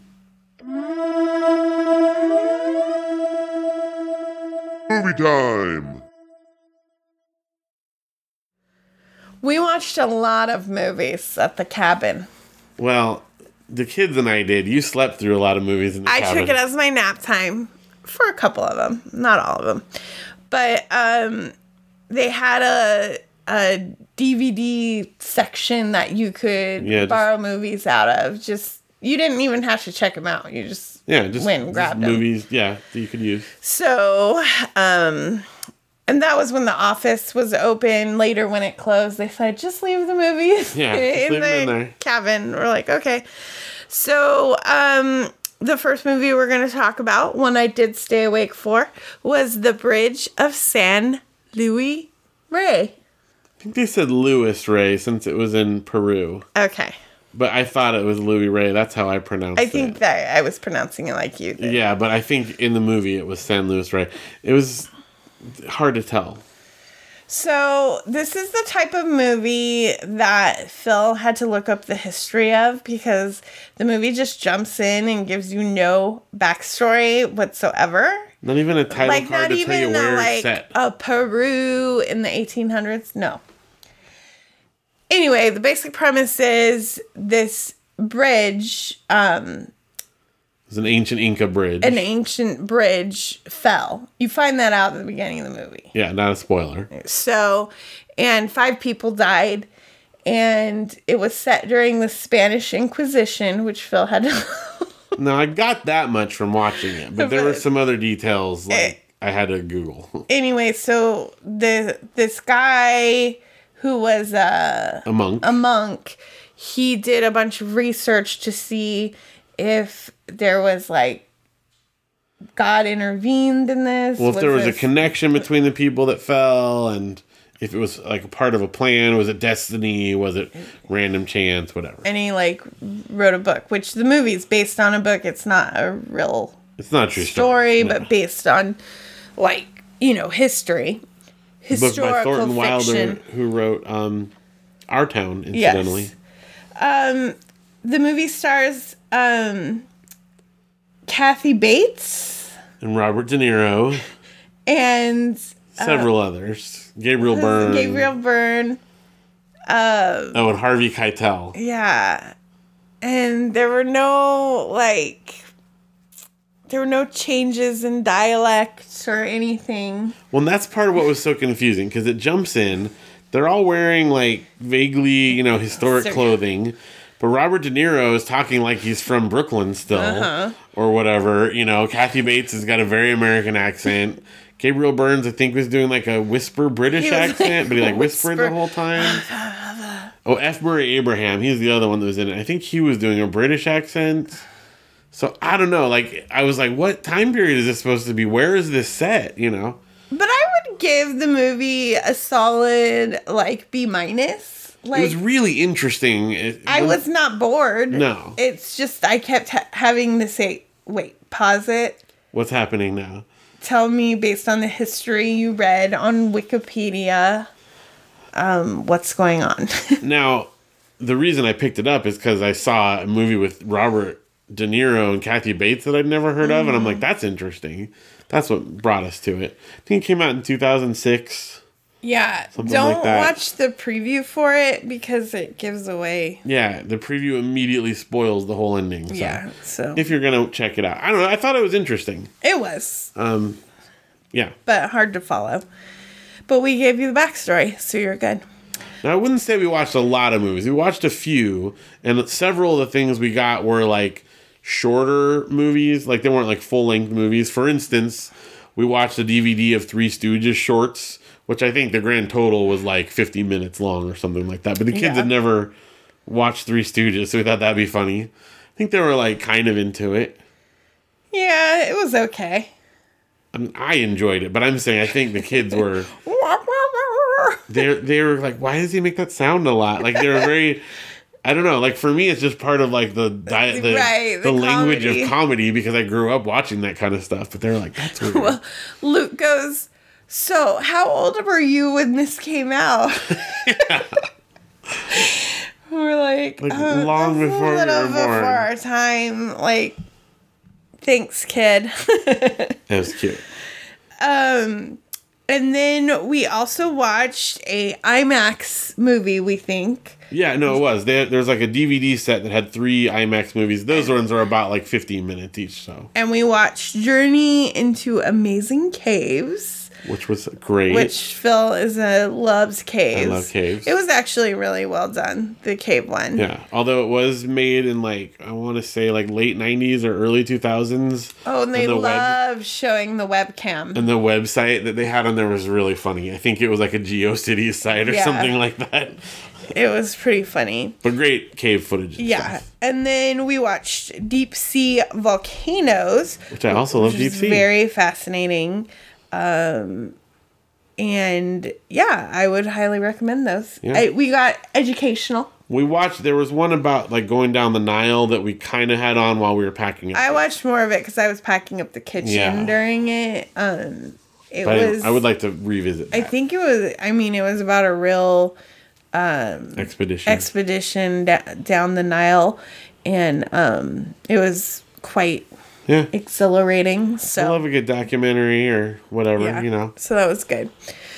Movie time! we watched a lot of movies at the cabin. Well, the kids and I did. You slept through a lot of movies in the I cabin. took it as my nap time for a couple of them, not all of them. But um, they had a a DVD section that you could Yeah, just- borrow movies out of. Just you didn't even have to check them out. You just yeah, just, went and just grabbed 'em. movies. Yeah, that you could use. So, um, and that was when the office was open. Later, when it closed, they said just leave the movies Yeah, (laughs) in the in cabin. We're like, okay. So, um, the first movie we're going to talk about, one I did stay awake for, was The Bridge of San Luis Rey. I think they said Louis Ray since it was in Peru. Okay. But I thought it was Louis Ray. That's how I pronounced it. I it. think that I was pronouncing it like you did. Yeah, but I think in the movie it was San Luis Ray. It was hard to tell. So, this is the type of movie that Phil had to look up the history of because the movie just jumps in and gives you no backstory whatsoever. Not even a title like, card not to tell you even where a, it's like set. a Peru in the 1800s. No. Anyway, the basic premise is this bridge, um, It was an ancient Inca bridge. an ancient bridge, fell. You find that out at the beginning of the movie. yeah, not a spoiler. So, and five people died, and it was set during the Spanish Inquisition, which Phil had to. (laughs) No, I got that much from watching it, but there were some other details like I had to Google. (laughs) anyway, so the this guy who was a a monk. a monk, he did a bunch of research to see if there was like God intervened in this. well, if there was a connection between the people that fell and if it was like a part of a plan, was it destiny, was it random chance, whatever. and he like wrote a book, which the movie's based on a book. It's not a real It's not true story, story, no. but based on like you know history, book by historical Thornton Wilder, who wrote um, Our Town, incidentally. The movie stars um, Kathy Bates And Robert De Niro, and several others. Gabriel (laughs) Byrne. Uh, Gabriel Byrne. Oh, and Harvey Keitel. Yeah, and there were no like. There were no changes in dialects or anything. Well, that's part of what was so confusing because it jumps in. They're all wearing like vaguely, you know, historic clothing, but Robert De Niro is talking like he's from Brooklyn still Uh-huh. or whatever. You know, Kathy Bates has got a very American accent. Gabriel Burns, I think, was doing like a whisper British accent, like but he like whispered the whole time. (laughs) oh, F. Murray Abraham, he's the other one that was in it. I think he was doing a British accent. So I don't know. Like I was like, what time period is this supposed to be? Where is this set? You know? But I would give the movie a solid like B minus. It was really interesting. It- I was not bored. No. It's just I kept ha- having to say, wait, pause it. What's happening now? Tell me based on the history you read on Wikipedia, um, what's going on. (laughs) Now, the reason I picked it up is because I saw a movie with Robert De Niro and Kathy Bates that I'd never heard of, and I'm Mm. like, that's interesting. That's what brought us to it. I think it came out in 2006. Yeah, Something don't like watch the preview for it because it gives away. Yeah, the preview immediately spoils the whole ending. So Yeah, so If you're gonna check it out, I don't know. I thought it was interesting. it was, Um, yeah. but hard to follow. But we gave you the backstory, so you're good. Now I wouldn't say we watched a lot of movies. We watched a few, and several of the things we got were like shorter movies. Like they weren't like full length movies. For instance, we watched a DVD of Three Stooges shorts, which I think the grand total was like 50 minutes long or something like that. But the kids Yeah. had never watched Three Stooges, so we thought that'd be funny. I think they were like kind of into it. Yeah, it was okay. I, mean, I enjoyed it, but I'm saying I think the kids were (laughs) they they were like, why does he make that sound a lot? Like they were very. I don't know. Like for me, it's just part of like the diet, the, Right, the, the language of comedy because I grew up watching that kind of stuff. But they're like, that's (laughs) weird. Well, Luke goes, So, how old were you when this came out? (laughs) we're like, Like, "Oh, long before a we before born." our time. Like, thanks, kid. (laughs) that was cute. um, and then we also watched a IMAX movie. We think. Yeah, no, it was. There, there was like a DVD set that had three IMAX movies. Those ones are about like 15 minutes each, so And we watched Journey into Amazing Caves, which was great. which Phil is a loves caves. I love caves. It was actually really well done, the cave one. yeah, although it was made in like I want to say like late 90s or early 2000s. Oh, and they the web- love showing the webcam. And the website that they had on there was really funny. I think it was like a GeoCities site or Yeah. something like that. It was pretty funny. But great cave footage. and Yeah. stuff, And then we watched Deep Sea Volcanoes, which I also love deep sea. very fascinating. Um, and yeah, I would highly recommend those. Yeah. I, we got educational. we watched. There was one about like going down the Nile that we kind of had on while we were packing. Up. I watched more of it because I was packing up the kitchen Yeah. during it. Um, it But was. I would like to revisit. I think it was. I mean, it was about a real um, expedition. expedition da- down the Nile, and um, it was quite yeah, exhilarating. So I love a good documentary or whatever. yeah, You know, so that was good.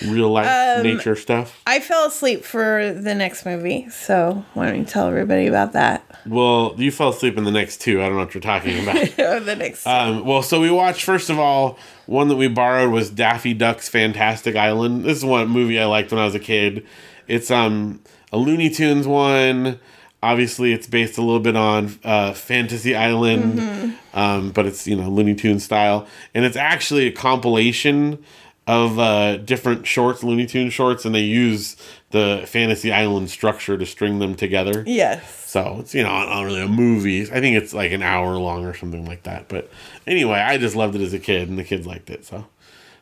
real life Um, nature stuff. I fell asleep for the next movie, so why don't you tell everybody about that? Well, you fell asleep in the next two. I don't know what you're talking about. (laughs) The next. Um, well, so we watched first of all one that we borrowed was Daffy Duck's Fantastic Island. This is one movie I liked when I was a kid. It's um a Looney Tunes one. Obviously, it's based a little bit on uh, Fantasy Island, um, but it's you know Looney Tunes style, and it's actually a compilation of uh, different shorts, Looney Tunes shorts, and they use the Fantasy Island structure to string them together. yes. So it's you know not really a movie. I think it's like an hour long or something like that. But anyway, I just loved it as a kid, and the kids liked it. So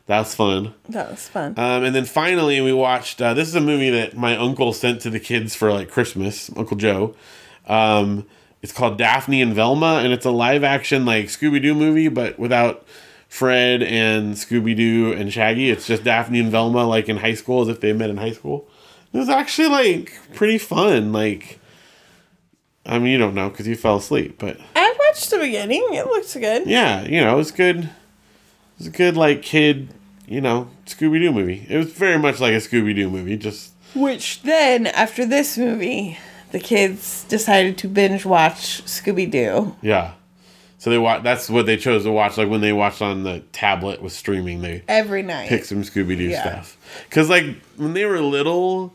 that's fun. That was fun. Um, and then finally, we watched. Uh, this is a movie that my uncle sent to the kids for like Christmas. Uncle Joe. Um, it's called Daphne and Velma, and it's a live action like Scooby Doo movie, but without Fred and Scooby Doo and Shaggy. It's just Daphne and Velma like in high school, as if they met in high school. It was actually like pretty fun. Like, I mean, you don't know because you fell asleep, but I watched the beginning. It looks good. yeah, you know, it was good. It was a good like kid, you know, Scooby Doo movie. It was very much like a Scooby Doo movie, just Which then, after this movie, the kids decided to binge watch Scooby Doo yeah. So they watch. That's what they chose to watch. Like when they watched on the tablet with streaming, they every night. pick some Scooby Doo Yeah. stuff. Because like when they were little,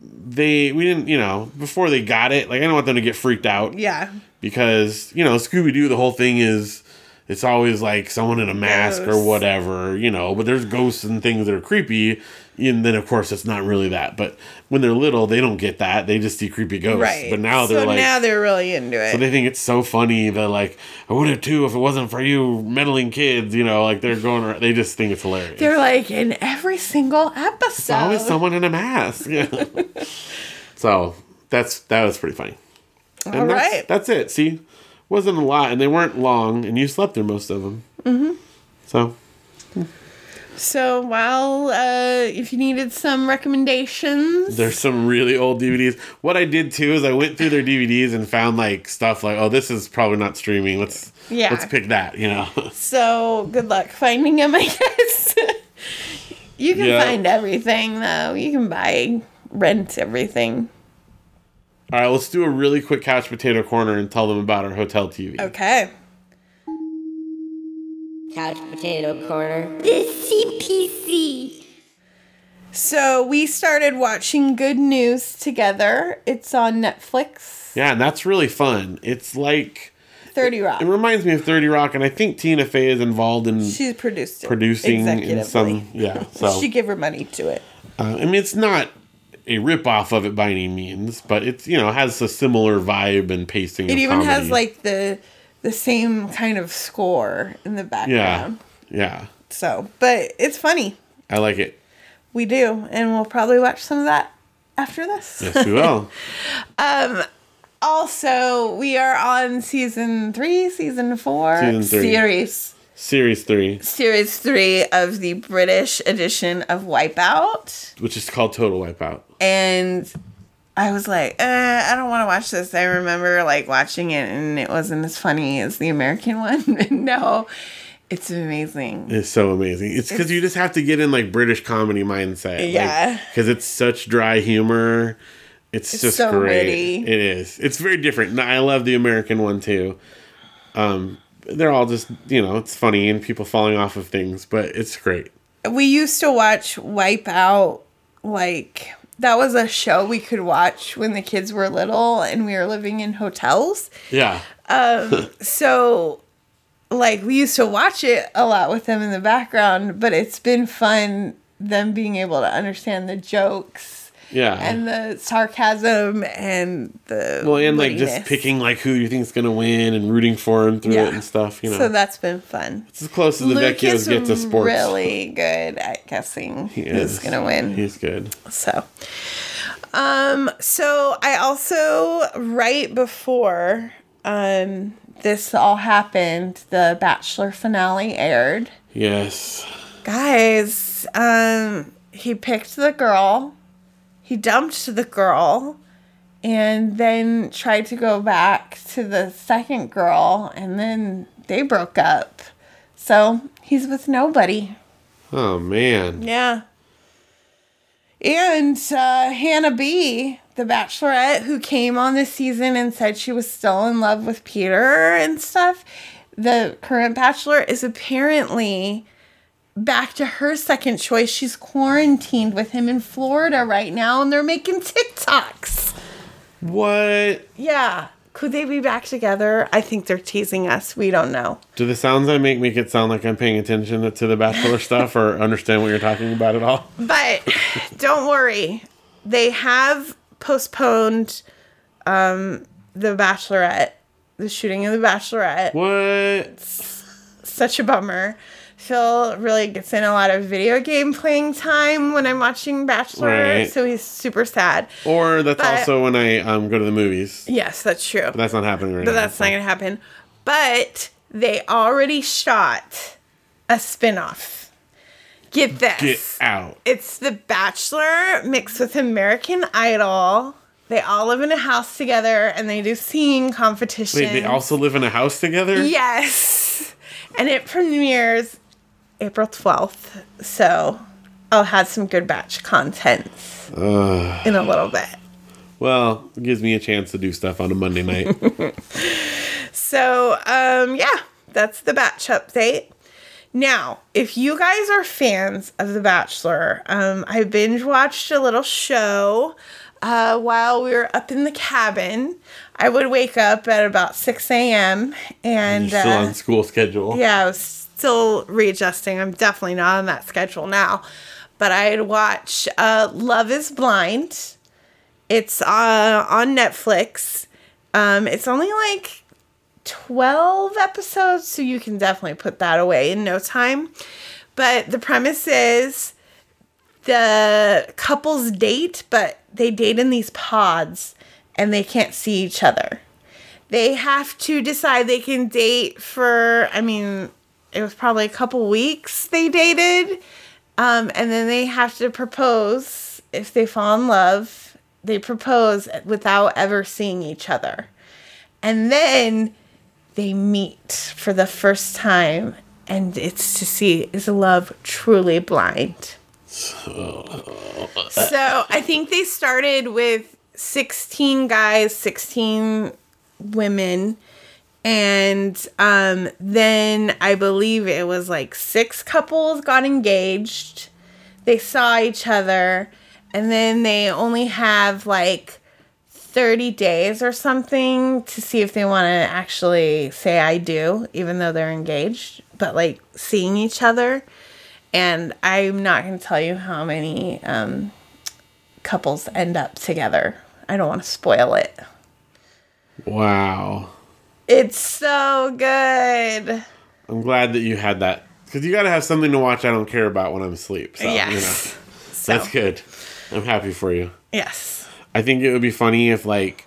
they we didn't you know before they got it. Like I don't want them to get freaked out Yeah. because you know Scooby Doo. The whole thing is it's always like someone in a mask or whatever, you know. But there's ghosts and things that are creepy, and then of course it's not really that. But when they're little, they don't get that; they just see creepy ghosts. Right. But now so they're like, now they're really into it. so they think it's so funny that like I would have too if it wasn't for you meddling kids. You know, like they're going. ar- They just think it's hilarious. They're like in every single episode. It's always someone in a mask. Yeah. (laughs) so that's that was pretty funny. And All that's, right. that's it. See, wasn't a lot, and they weren't long, and you slept through most of them. Mm-hmm. So So, while uh, if you needed some recommendations, there's some really old DVDs. What I did too is I went through their DVDs and found like stuff like, oh, this is probably not streaming. Let's Yeah. let's pick that. You know. (laughs) so good luck finding them, I (laughs) guess. you can Yeah. find everything, though. You can buy, rent everything. All right, let's do a really quick couch potato corner and tell them about our hotel TV. Okay. Couch Potato Corner. The CPC. So, we started watching Good News together. It's on Netflix. Yeah, and that's really fun. It's like 30 Rock. it reminds me of Thirty Rock, and I think Tina Fey is involved in She's produced it. producing in some. Yeah, (laughs) so she gave her money to it. uh, I mean, it's not a rip off of it by any means, but it's you know has a similar vibe and pacing. It even has like the the same kind of score in the background. yeah, yeah. So, but it's funny. I like it. We do, and we'll probably watch some of that after this. Yes, we will. (laughs) Um, also, we are on season three, season four, Season three. series Series three, series three of the British edition of Wipeout, which is called Total Wipeout. And I was like, eh, I don't want to watch this. I remember like watching it, and it wasn't as funny as the American (laughs) one. no, it's amazing. It's so amazing. It's because you just have to get in like British comedy mindset. Yeah. Because it's such dry humor. It's, just so great. witty. It is. It's very different. I love the American one too. Um, they're all just you know it's funny and people falling off of things, but it's great. we used to watch Wipeout like that was a show we could watch when the kids were little and we were living in hotels. Yeah. Um, (laughs) so like we used to watch it a lot with them in the background, but it's been fun them being able to understand the jokes Yeah. and the sarcasm and the well, and like just picking like who you think's gonna win and rooting for him through Yeah. it and stuff. You know, So that's been fun. it's as close as the Luke Vecchios get to sports. really good at guessing He who's is. gonna win. He's good. So, um, so I also right before um this all happened, the Bachelor finale aired. Yes. Guys, um, he picked the girl, he dumped the girl, and then tried to go back to the second girl, and then they broke up. So he's with nobody. Oh man. Yeah. And uh, Hannah B, the bachelorette who came on this season and said she was still in love with Peter and stuff, the current bachelor is apparently back to her second choice. She's quarantined with him in Florida right now and they're making TikToks. What? Yeah. Could they be back together? I think they're teasing us. We don't know. Do the sounds I make make it sound like I'm paying attention to the Bachelor (laughs) stuff or understand what you're talking about at all? But don't worry. They have postponed um, the Bachelorette, the shooting of the Bachelorette. What? Such a bummer. Phil really gets in a lot of video game playing time when I'm watching Bachelor, Right. so he's super sad. Or that's But- also when I um, go to the movies. Yes, that's true. But that's not happening right But now. that's not going to happen. But they already shot a spinoff. Get this. Get out. It's The Bachelor mixed with American Idol. They all live in a house together and they do singing competition. Wait, they also live in a house together? Yes. And it premieres April 12th. So I'll have some good batch content in a little bit. Well, it gives me a chance to do stuff on a Monday night. (laughs) So, um, yeah, that's the batch update. Now, if you guys are fans of The Bachelor, um, I binge watched a little show uh, while we were up in the cabin. I would wake up at about 6 a.m. and You're still uh, on school schedule. yeah, I was still readjusting. I'm definitely not on that schedule now. But I'd watch uh, Love is Blind. It's uh, on Netflix. Um, it's only like 12 episodes, so you can definitely put that away in no time. But the premise is the couples date, but they date in these pods and they can't see each other. They have to decide they can date for, I mean, it was probably a couple weeks they dated. Um, and then they have to propose if they fall in love. They propose without ever seeing each other. And then they meet for the first time. And it's to see is love truly blind? (sighs) So I think they started with 16 guys, 16 women. And um, then I believe it was like six couples got engaged. They saw each other. And then they only have like 30 days or something to see if they want to actually say I do, even though they're engaged, but like seeing each other. And I'm not going to tell you how many um, couples end up together. I don't want to spoil it. Wow. It's so good. I'm glad that you had that because you got to have something to watch. I don't care about when I'm asleep. So, yes. you know, So, that's good. I'm happy for you. yes. I think it would be funny if like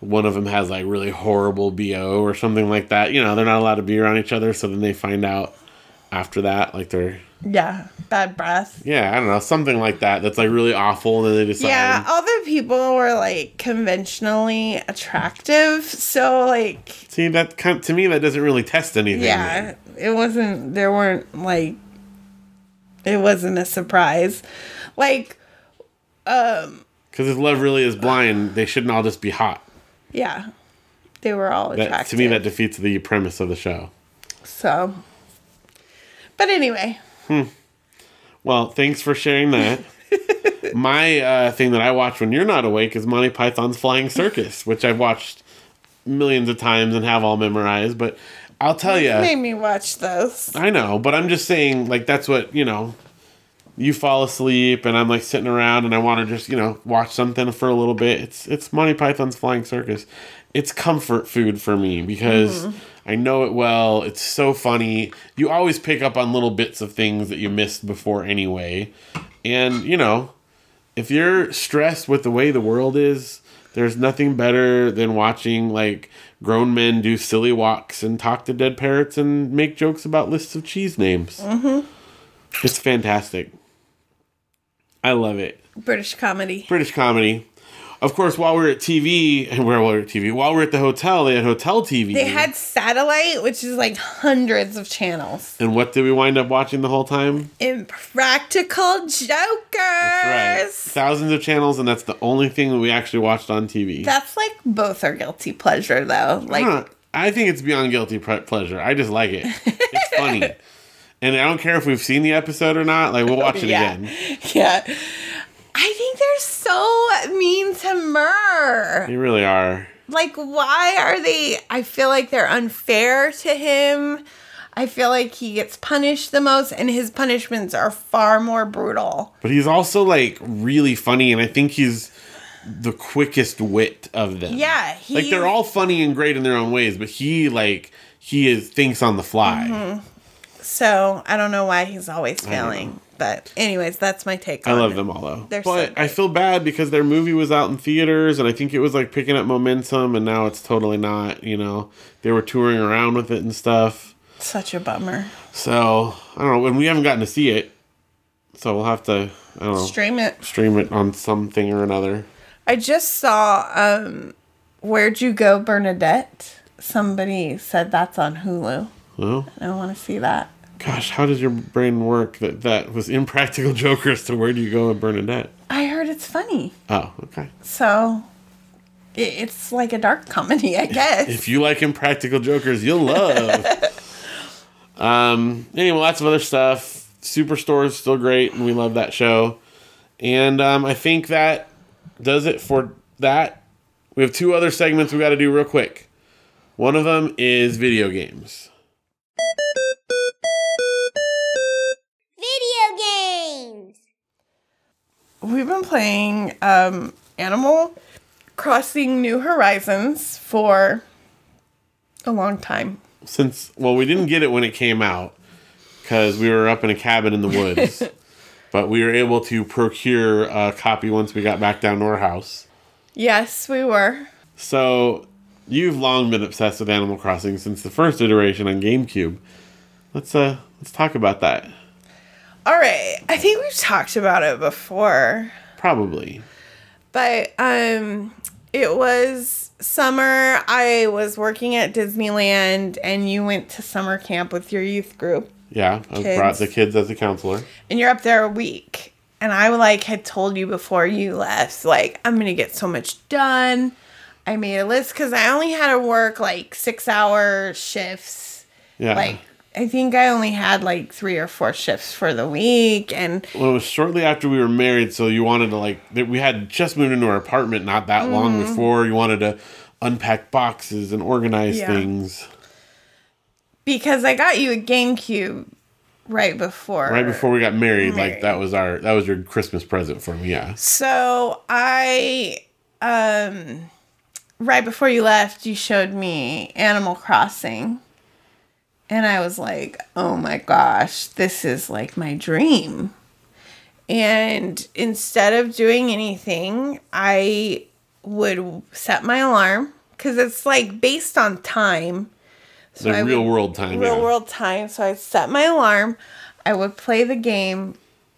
one of them has like really horrible bo or something like that. You know, they're not allowed to be around each other, so then they find out after that, like they're Yeah. Bad breath. yeah, I don't know, something like that. That's like really awful, and then they decide. Yeah, other people were like conventionally attractive. So, like, See that kind to me that doesn't really test anything. yeah, it wasn't, there weren't like, it wasn't a surprise. Like, um. because if love really is blind, they shouldn't all just be hot. yeah, they were all That, to me, that defeats the premise of the show. So, but anyway, Well, thanks for sharing that. (laughs) My uh, thing that I watch when you're not awake is Monty Python's Flying Circus, which I've watched millions of times and have all memorized. But I'll tell you, made me watch those. I know, but I'm just saying, like, that's what, you know, you fall asleep and I'm like sitting around and I want to just, you know, watch something for a little bit. It's it's Monty Python's Flying Circus. It's comfort food for me because I know it well. It's so funny. You always pick up on little bits of things that you missed before anyway. And, you know, if you're stressed with the way the world is, there's nothing better than watching like grown men do silly walks and talk to dead parrots and make jokes about lists of cheese names. Mm-hmm. It's fantastic. I love it. British comedy. British comedy. Of course, while we are at TV, (laughs) and where we are at TV, while we are at the hotel, they had hotel TV. They had satellite, which is like hundreds of channels. and what did we wind up watching the whole time? Impractical Jokers. Right. Thousands of channels, and that's the only thing that we actually watched on TV. That's like both are guilty pleasure though. Like Huh. I think it's beyond guilty pleasure. I just like it. It's funny. (laughs) And I don't care if we've seen the episode or not. Like we'll watch it Yeah. again. yeah. I think they're so mean to Murr. You really are. Like why are they I feel like they're unfair to him. I feel like he gets punished the most and his punishments are far more brutal. But he's also like really funny, and I think he's the quickest wit of them. Yeah, he like they're all funny and great in their own ways, but he like he is thinks on the fly. Mm-hmm. So I don't know why he's always failing. But anyways, that's my take I love it. them all though. They're so but I feel bad because their movie was out in theaters, and I think it was like picking up momentum, and now it's totally not. You know, they were touring around with it and stuff. Such a bummer. So I don't know, and we haven't gotten to see it, so we'll have to I don't know Stream it. stream it on something or another. I just saw um Where'd You Go, Bernadette? Somebody said that's on Hulu. Well, I want to see that. Gosh, how does your brain work? That that was impractical (laughs) jokers to where do you go with Bernadette? I heard it's funny. Oh, okay. So it's like a dark comedy, I guess. If you like impractical jokers, you'll love. (laughs) um. Anyway, lots of other stuff. Superstore is still great, and we love that show. And um, I think that does it for that. We have two other segments we got to do real quick. One of them is video games. We've been playing um, Animal Crossing New Horizons for a long time. Since well, we didn't get it when it came out because we were up in a cabin in the woods, (laughs) but we were able to procure a copy once we got back down to our house. Yes, we were. So you've long been obsessed with Animal Crossing since the first iteration on GameCube. Let's uh let's talk about that. All right. I think we've talked about it before. Probably. But um it was summer. I was working at Disneyland and you went to summer camp with your youth group. Yeah, I Kids. brought the kids as a counselor. and you're up there a week and i like had told you before you left like i'm gonna get so much done i made a list because i only had to work like six hour shifts Yeah. like i think i only had like three or four shifts for the week and well, it was shortly after we were married, so you wanted to like that we had just moved into our apartment not that long Mm-hmm. before. You wanted to unpack boxes and organize Yeah. things because i got you a gamecube right before right before we got married. Like that was our that was your Christmas present for me. Yeah. So I um right before you left, you showed me Animal Crossing. And I was like, "Oh my gosh, this is like my dream." And instead of doing anything, I would set my alarm cuz it's like based on time. The I real would- world time. real yeah. world time. So I set my alarm. I would play the game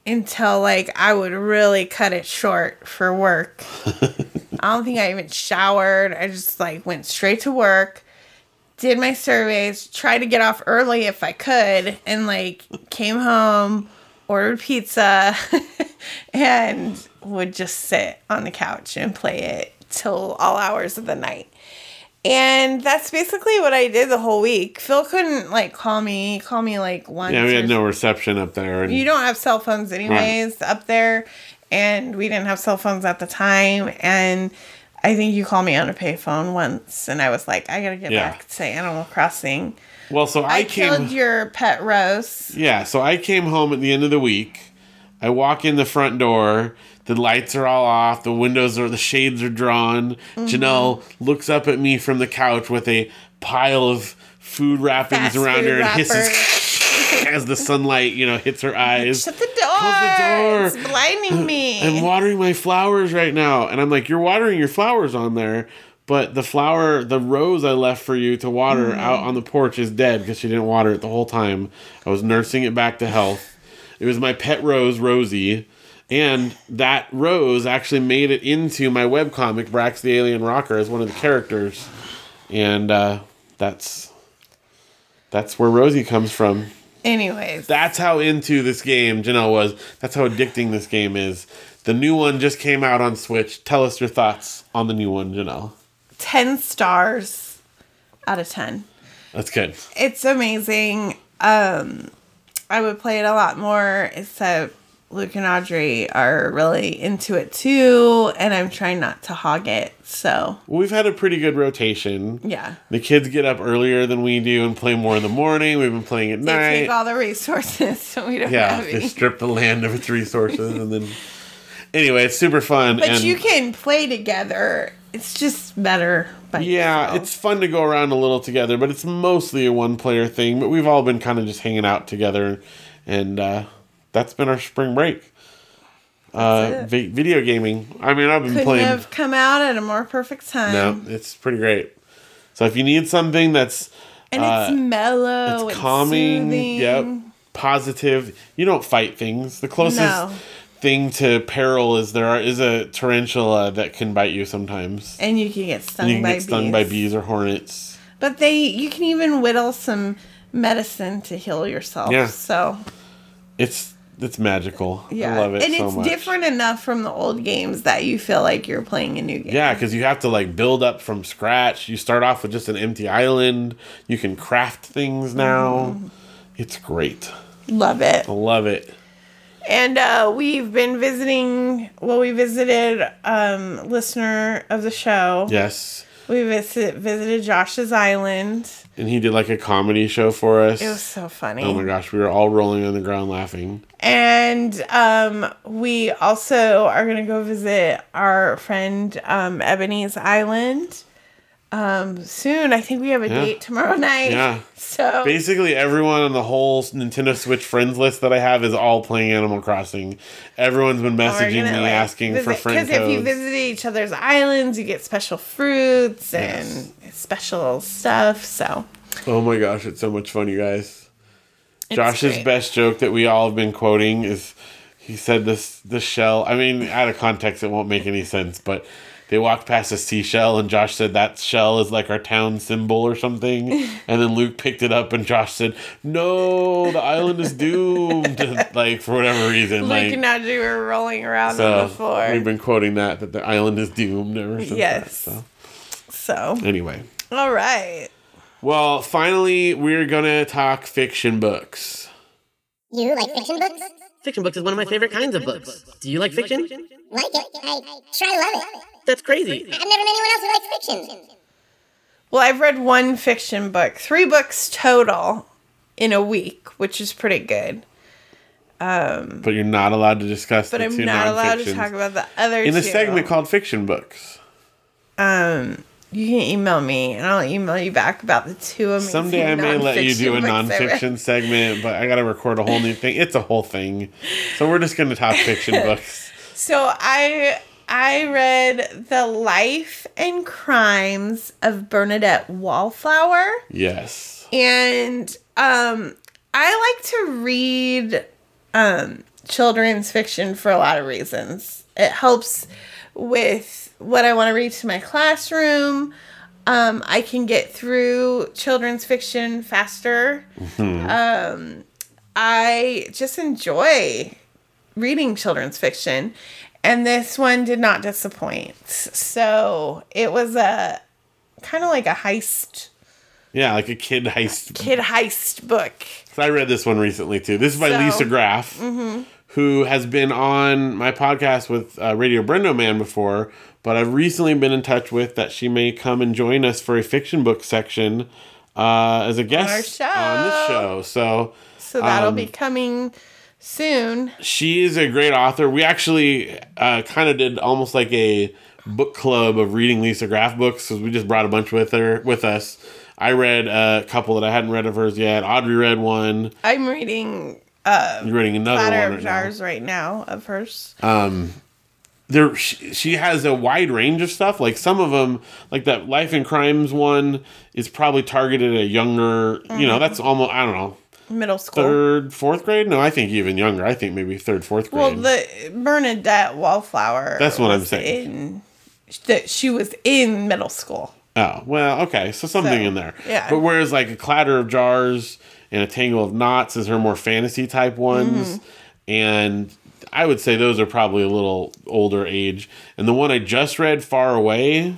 until like I would really cut it short for work. (laughs) I don't think I even showered. I just like went straight to work, did my surveys, tried to get off early if I could, and like came home, ordered pizza, (laughs) and would just sit on the couch and play it till all hours of the night. And that's basically what I did the whole week. Phil couldn't like call me, call me like once. Yeah, we had no reception up there. And you don't have cell phones anyways up there and we didn't have cell phones at the time and i think you called me on a payphone once and i was like i gotta get Yeah. back to animal crossing well, so I, i, came. killed your pet rose Yeah, so I came home at the end of the week. I walk in the front door. The lights are all off. The windows are, the shades are drawn. Mm-hmm. Janelle looks up at me from the couch with a pile of food wrappings Fast around food her and hisses (laughs) as the sunlight, you know, hits her (laughs) eyes. shut the door, Close the door. it's blinding me (laughs) I'm watering my flowers right now. And I'm like, You're watering your flowers on there. But the flower, the rose I left for you to water Mm. out on the porch is dead because she didn't water it the whole time. I was nursing it back to health. It was my pet rose, Rosie. And that rose actually made it into my webcomic, Brax the Alien Rocker, as one of the characters. And uh, that's that's where Rosie comes from. Anyways That's how into this game Janelle was. That's how addicting this game is. The new one just came out on Switch. Tell us your thoughts on the new one, Janelle. 10 stars out of 10 That's good. it's amazing um i would play it a lot more except luke and audrey are really into it too and i'm trying not to hog it so We've had a pretty good rotation. yeah The kids get up earlier than we do and play more in the morning. We've been playing at they take night. all the resources (laughs) so we don't Yeah, have they strip the land of its resources and then. (laughs) Anyway, it's super fun. but you can play together it's just better by Yeah, yourself. it's fun to go around a little together, but it's mostly a one player thing. But we've all been kind of just hanging out together, and uh, that's been our spring break. Uh, vi- video gaming. I mean, I've been couldn't playing. have come out at a more perfect time No, it's pretty great. So if you need something that's and uh, it's mellow it's calming, soothing. yep, positive, you don't fight things. The closest No. thing to peril is there are, is a tarantula that can bite you sometimes. and you can get stung And you can by get stung bees. by bees or hornets. But they, you can even whittle some medicine to heal yourself. Yeah. So It's it's magical. yeah, I love it and so it's much. different enough from the old games that you feel like you're playing a new game. Yeah, because you have to like build up from scratch. You start off with just an empty island. You can craft things now. Mm-hmm. It's great. Love it. Love it. And uh, we've been visiting. Well, we visited um, listener of the show. Yes. We visit, visited Josh's Island. And he did like a comedy show for us. It was so funny. oh my gosh, we were all rolling on the ground laughing. And um, we also are going to go visit our friend um, Ebony's Island um, soon. I think we have a Yeah. date tomorrow (laughs) night. Yeah. So Basically, everyone on the whole Nintendo Switch friends list that I have is all playing Animal Crossing. Everyone's been messaging me like, asking for friends. friend if you visit each other's islands, you get special fruits and special stuff. So Oh my gosh, it's so much fun, you guys. it's Josh's great. best joke that we all have been quoting is he said this the shell. I mean, out of context, it won't make any sense, but they walked past a seashell, and Josh said that shell is like our town symbol or something. (laughs) And then Luke picked it up, and Josh said, "No, the island is doomed." (laughs) like for whatever reason, Luke like and Audrey were rolling around on the floor. we've been quoting that that the island is doomed ever since. Yes. That, so so anyway, all right. well, finally, we're gonna talk fiction books. You like fiction books? Fiction books is one of my favorite kinds of books. Do you like fiction? Like it? I sure I love it. That's crazy. I've never met anyone else who likes fiction. Well, I've read one fiction book, three books total in a week, which is pretty good. But you're not allowed to discuss But the I'm two not allowed to talk about the other in a segment called fiction books. Um, you can email me, and I'll email you back about the two amazing Someday I may let you do a nonfiction books I read. nonfiction segment, but I got to record a whole new thing. It's a whole thing, so we're just going to talk fiction (laughs) books. So I I read The Life and Crimes of Bernadette Wallflower. Yes, And um I like to read um children's fiction for a lot of reasons. It helps with what I want to read to my classroom. Um, I can get through children's fiction faster. Um, I just enjoy reading children's fiction, and this one did not disappoint. So it was a kind of like a heist, yeah, like a kid heist. kid heist book. So I read this one recently too. This is by So- mm-hmm. Lisa Graff, who has been on my podcast with uh, Radio Brendo Man before, but I've recently been in touch with that she may come and join us for a fiction book section uh, as a guest on this show. So So that'll Um, be coming soon. she is a great author. We actually uh, kind of did almost like a book club of reading Lisa Graff books because we just brought a bunch with her with us. I read a couple that I hadn't read of hers yet. Audrey read one. I'm reading uh You're reading another Platter one of right now. Right now of hers. There she, she has a wide range of stuff like some of them like that life and crimes one is probably targeted at a younger you Mm-hmm. know that's almost i don't know Middle school. third fourth grade no i think even younger i think maybe third fourth grade well, the Bernadette Wallflower. That's what I'm saying. That she was in middle school. oh well okay so something So, in there yeah. but whereas like a clatter of jars and a tangle of knots is her more fantasy type ones Mm-hmm. and i would say those are probably a little older age and the one i just read far away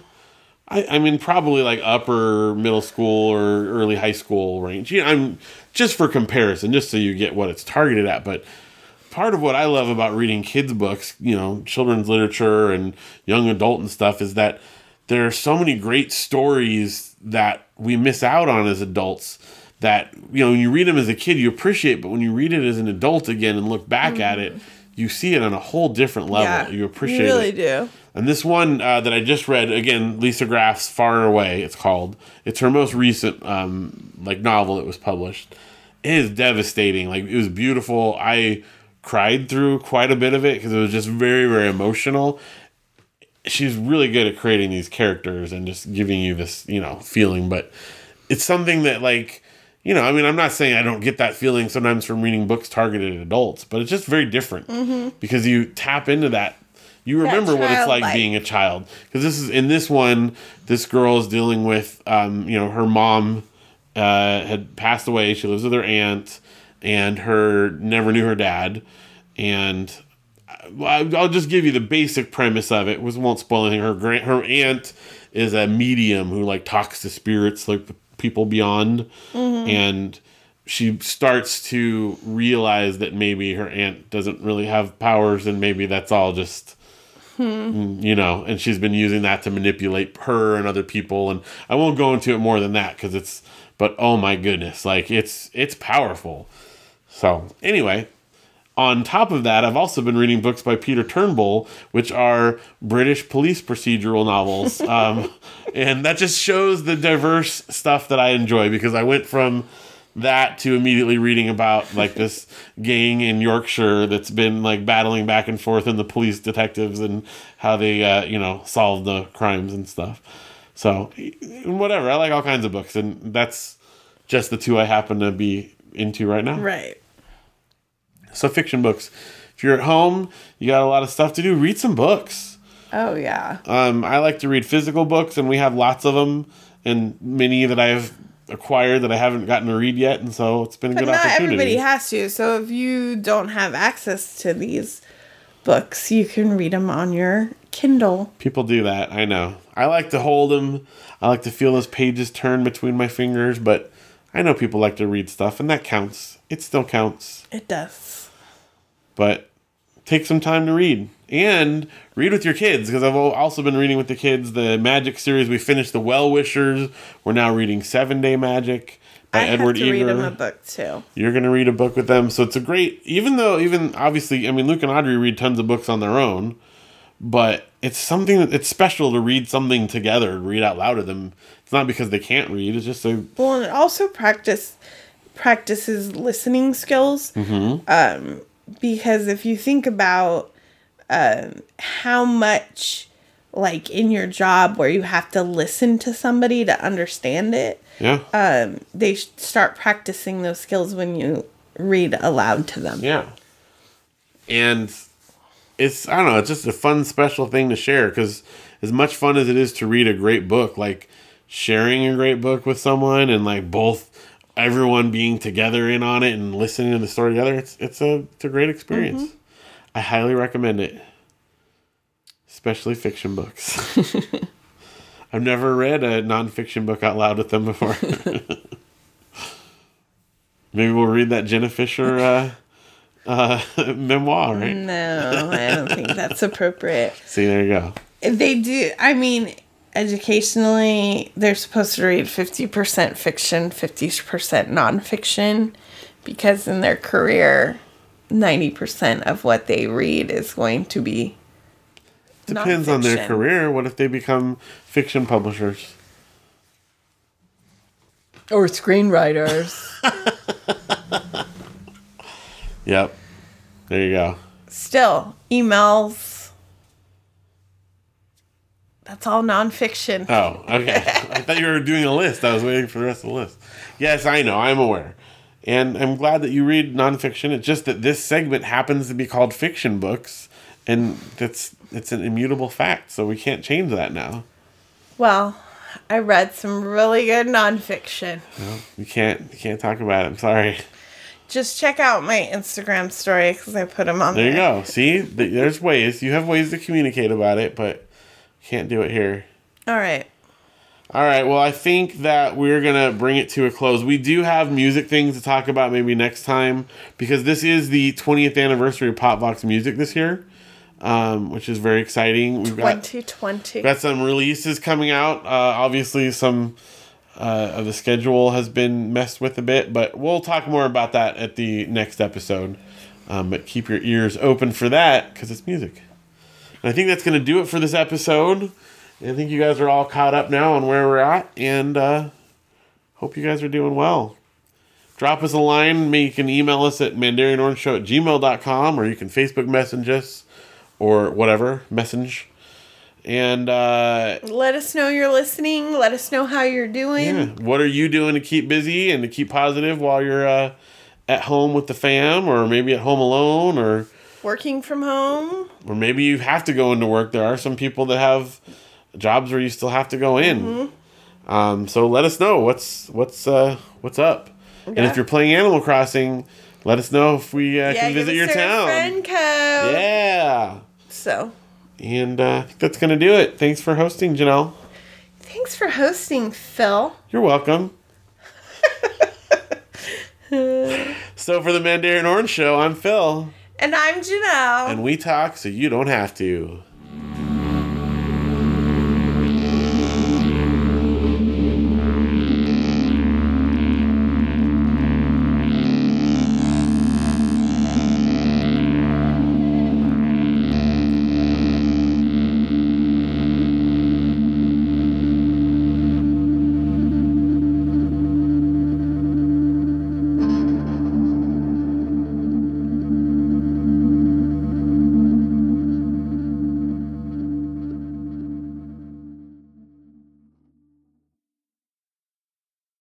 I, I mean, probably like upper middle school or early high school range. You know, I'm just for comparison, just so you get what it's targeted at. But part of what I love about reading kids' books, you know, children's literature and young adult and stuff, is that there are so many great stories that we miss out on as adults. That you know, when you read them as a kid, you appreciate, but when you read it as an adult again and look back at mm-hmm. it, you see it on a whole different level. yeah, you appreciate it. You really it. do. And this one uh, that I just read again, Lisa Graff's "Far Away." It's called. It's her most recent um, like novel that was published. It is devastating. Like it was beautiful. I cried through quite a bit of it because it was just very very emotional. She's really good at creating these characters and just giving you this you know feeling. But it's something that like you know, I mean, I'm not saying I don't get that feeling sometimes from reading books targeted at adults, but it's just very different because you tap into that. You remember what it's like being a child because this is in this one. This girl is dealing with, um, you know, her mom uh, had passed away. She lives with her aunt, and her never knew her dad. And I- I'll just give you the basic premise of it. Was won't spoil anything. Her grand, her aunt is a medium who like talks to spirits, like the people beyond, and she starts to realize that maybe her aunt doesn't really have powers and maybe that's all just mm, you know and she's been using that to manipulate her and other people. And i won't go into it more than that because it's but oh my goodness like it's it's powerful. So anyway on top of that, I've also been reading books by Peter Turnbull, which are British police procedural novels. (laughs) um, and that just shows the diverse stuff that I enjoy because I went from that to immediately reading about like this gang in Yorkshire that's been like battling back and forth and the police detectives and how they, uh, you know, solve the crimes and stuff. So, whatever. I like all kinds of books, and that's just the two I happen to be into right now. Right. So fiction books. If you're at home, you got a lot of stuff to do. Read some books. Oh yeah. Um, I like to read physical books, and we have lots of them, and many that I've acquired that I haven't gotten to read yet, and so it's been a But good not opportunity. everybody has to. So if you don't have access to these books, you can read them on your Kindle. People do that. I know. I like to hold them. I like to feel those pages turn between my fingers, but I know people like to read stuff, and that counts. It still counts. It does. But take some time to read and read with your kids because I've also been reading with the kids the magic series. We finished the Well Wishers. We're now reading Seven Day Magic by I Edward have to read them a book too. You're gonna read a book with them, so it's a great. Even though, even obviously, I mean, Luke and Audrey read tons of books on their own, but it's something that it's special to read something together, read out loud to them. It's not because they can't read; it's just a Well, and it also practice practices listening skills. Um, because if you think about um, how much, like in your job, where you have to listen to somebody to understand it, yeah, um, they start practicing those skills when you read aloud to them. Yeah. And it's I don't know, it's just a fun special thing to share cuz as much fun as it is to read a great book, like sharing a great book with someone and like both everyone being together in on it and listening to the story together, it's it's a it's a great experience. I highly recommend it. Especially fiction books. (laughs) I've never read a nonfiction book out loud with them before. (laughs) Maybe we'll read that Jenna Fischer uh, uh, (laughs) memoir, right? No, I don't think that's appropriate. See, there you go. They do. I mean, educationally, they're supposed to read 50% fiction, 50% nonfiction, because in their career, 90% of what they read is going to be. Depends on their career. What if they become fiction publishers? Or screenwriters. (laughs) (laughs) Yep. There you go. Still, emails. That's all nonfiction. Oh, okay. (laughs) I thought you were doing a list. I was waiting for the rest of the list. Yes, I know. I'm aware. And I'm glad that you read nonfiction. It's just that this segment happens to be called fiction books, and that's it's an immutable fact. So we can't change that now. Well, I read some really good nonfiction. You can't you can't talk about it. I'm sorry. Just check out my Instagram story because I put them on There there. you go. See, there's ways. You have ways to communicate about it, but can't do it here. All right. All right. Well, I think that we're gonna bring it to a close. We do have music things to talk about maybe next time because this is the 20th anniversary of Popvox Music this year, um, which is very exciting. We've got 2020. got some releases coming out. Uh, obviously, some uh, of the schedule has been messed with a bit, but we'll talk more about that at the next episode. Um, but keep your ears open for that because it's music. I think that's going to do it for this episode. I think you guys are all caught up now on where we're at, and uh, hope you guys are doing well. Drop us a line. You can email us at mandarinorangeshow at gmail.com, or you can Facebook message us, or whatever, message. And uh, Let us know you're listening. Let us know how you're doing. yeah, what are you doing to keep busy and to keep positive while you're uh, at home with the fam, or maybe at home alone, or Working from home. or maybe you have to go into work. There are some people that have jobs where you still have to go in. Mm-hmm. Um, so let us know what's what's uh, what's up. And if you're playing Animal Crossing, let us know if we uh, Yeah, can visit your town. friend code. Yeah. So, And uh, I think that's gonna do it. Thanks for hosting, Janelle. thanks for hosting, Phil. You're welcome. (laughs) So for the Mandarin Orange Show, I'm Phil, And I'm Janelle. and we talk so you don't have to.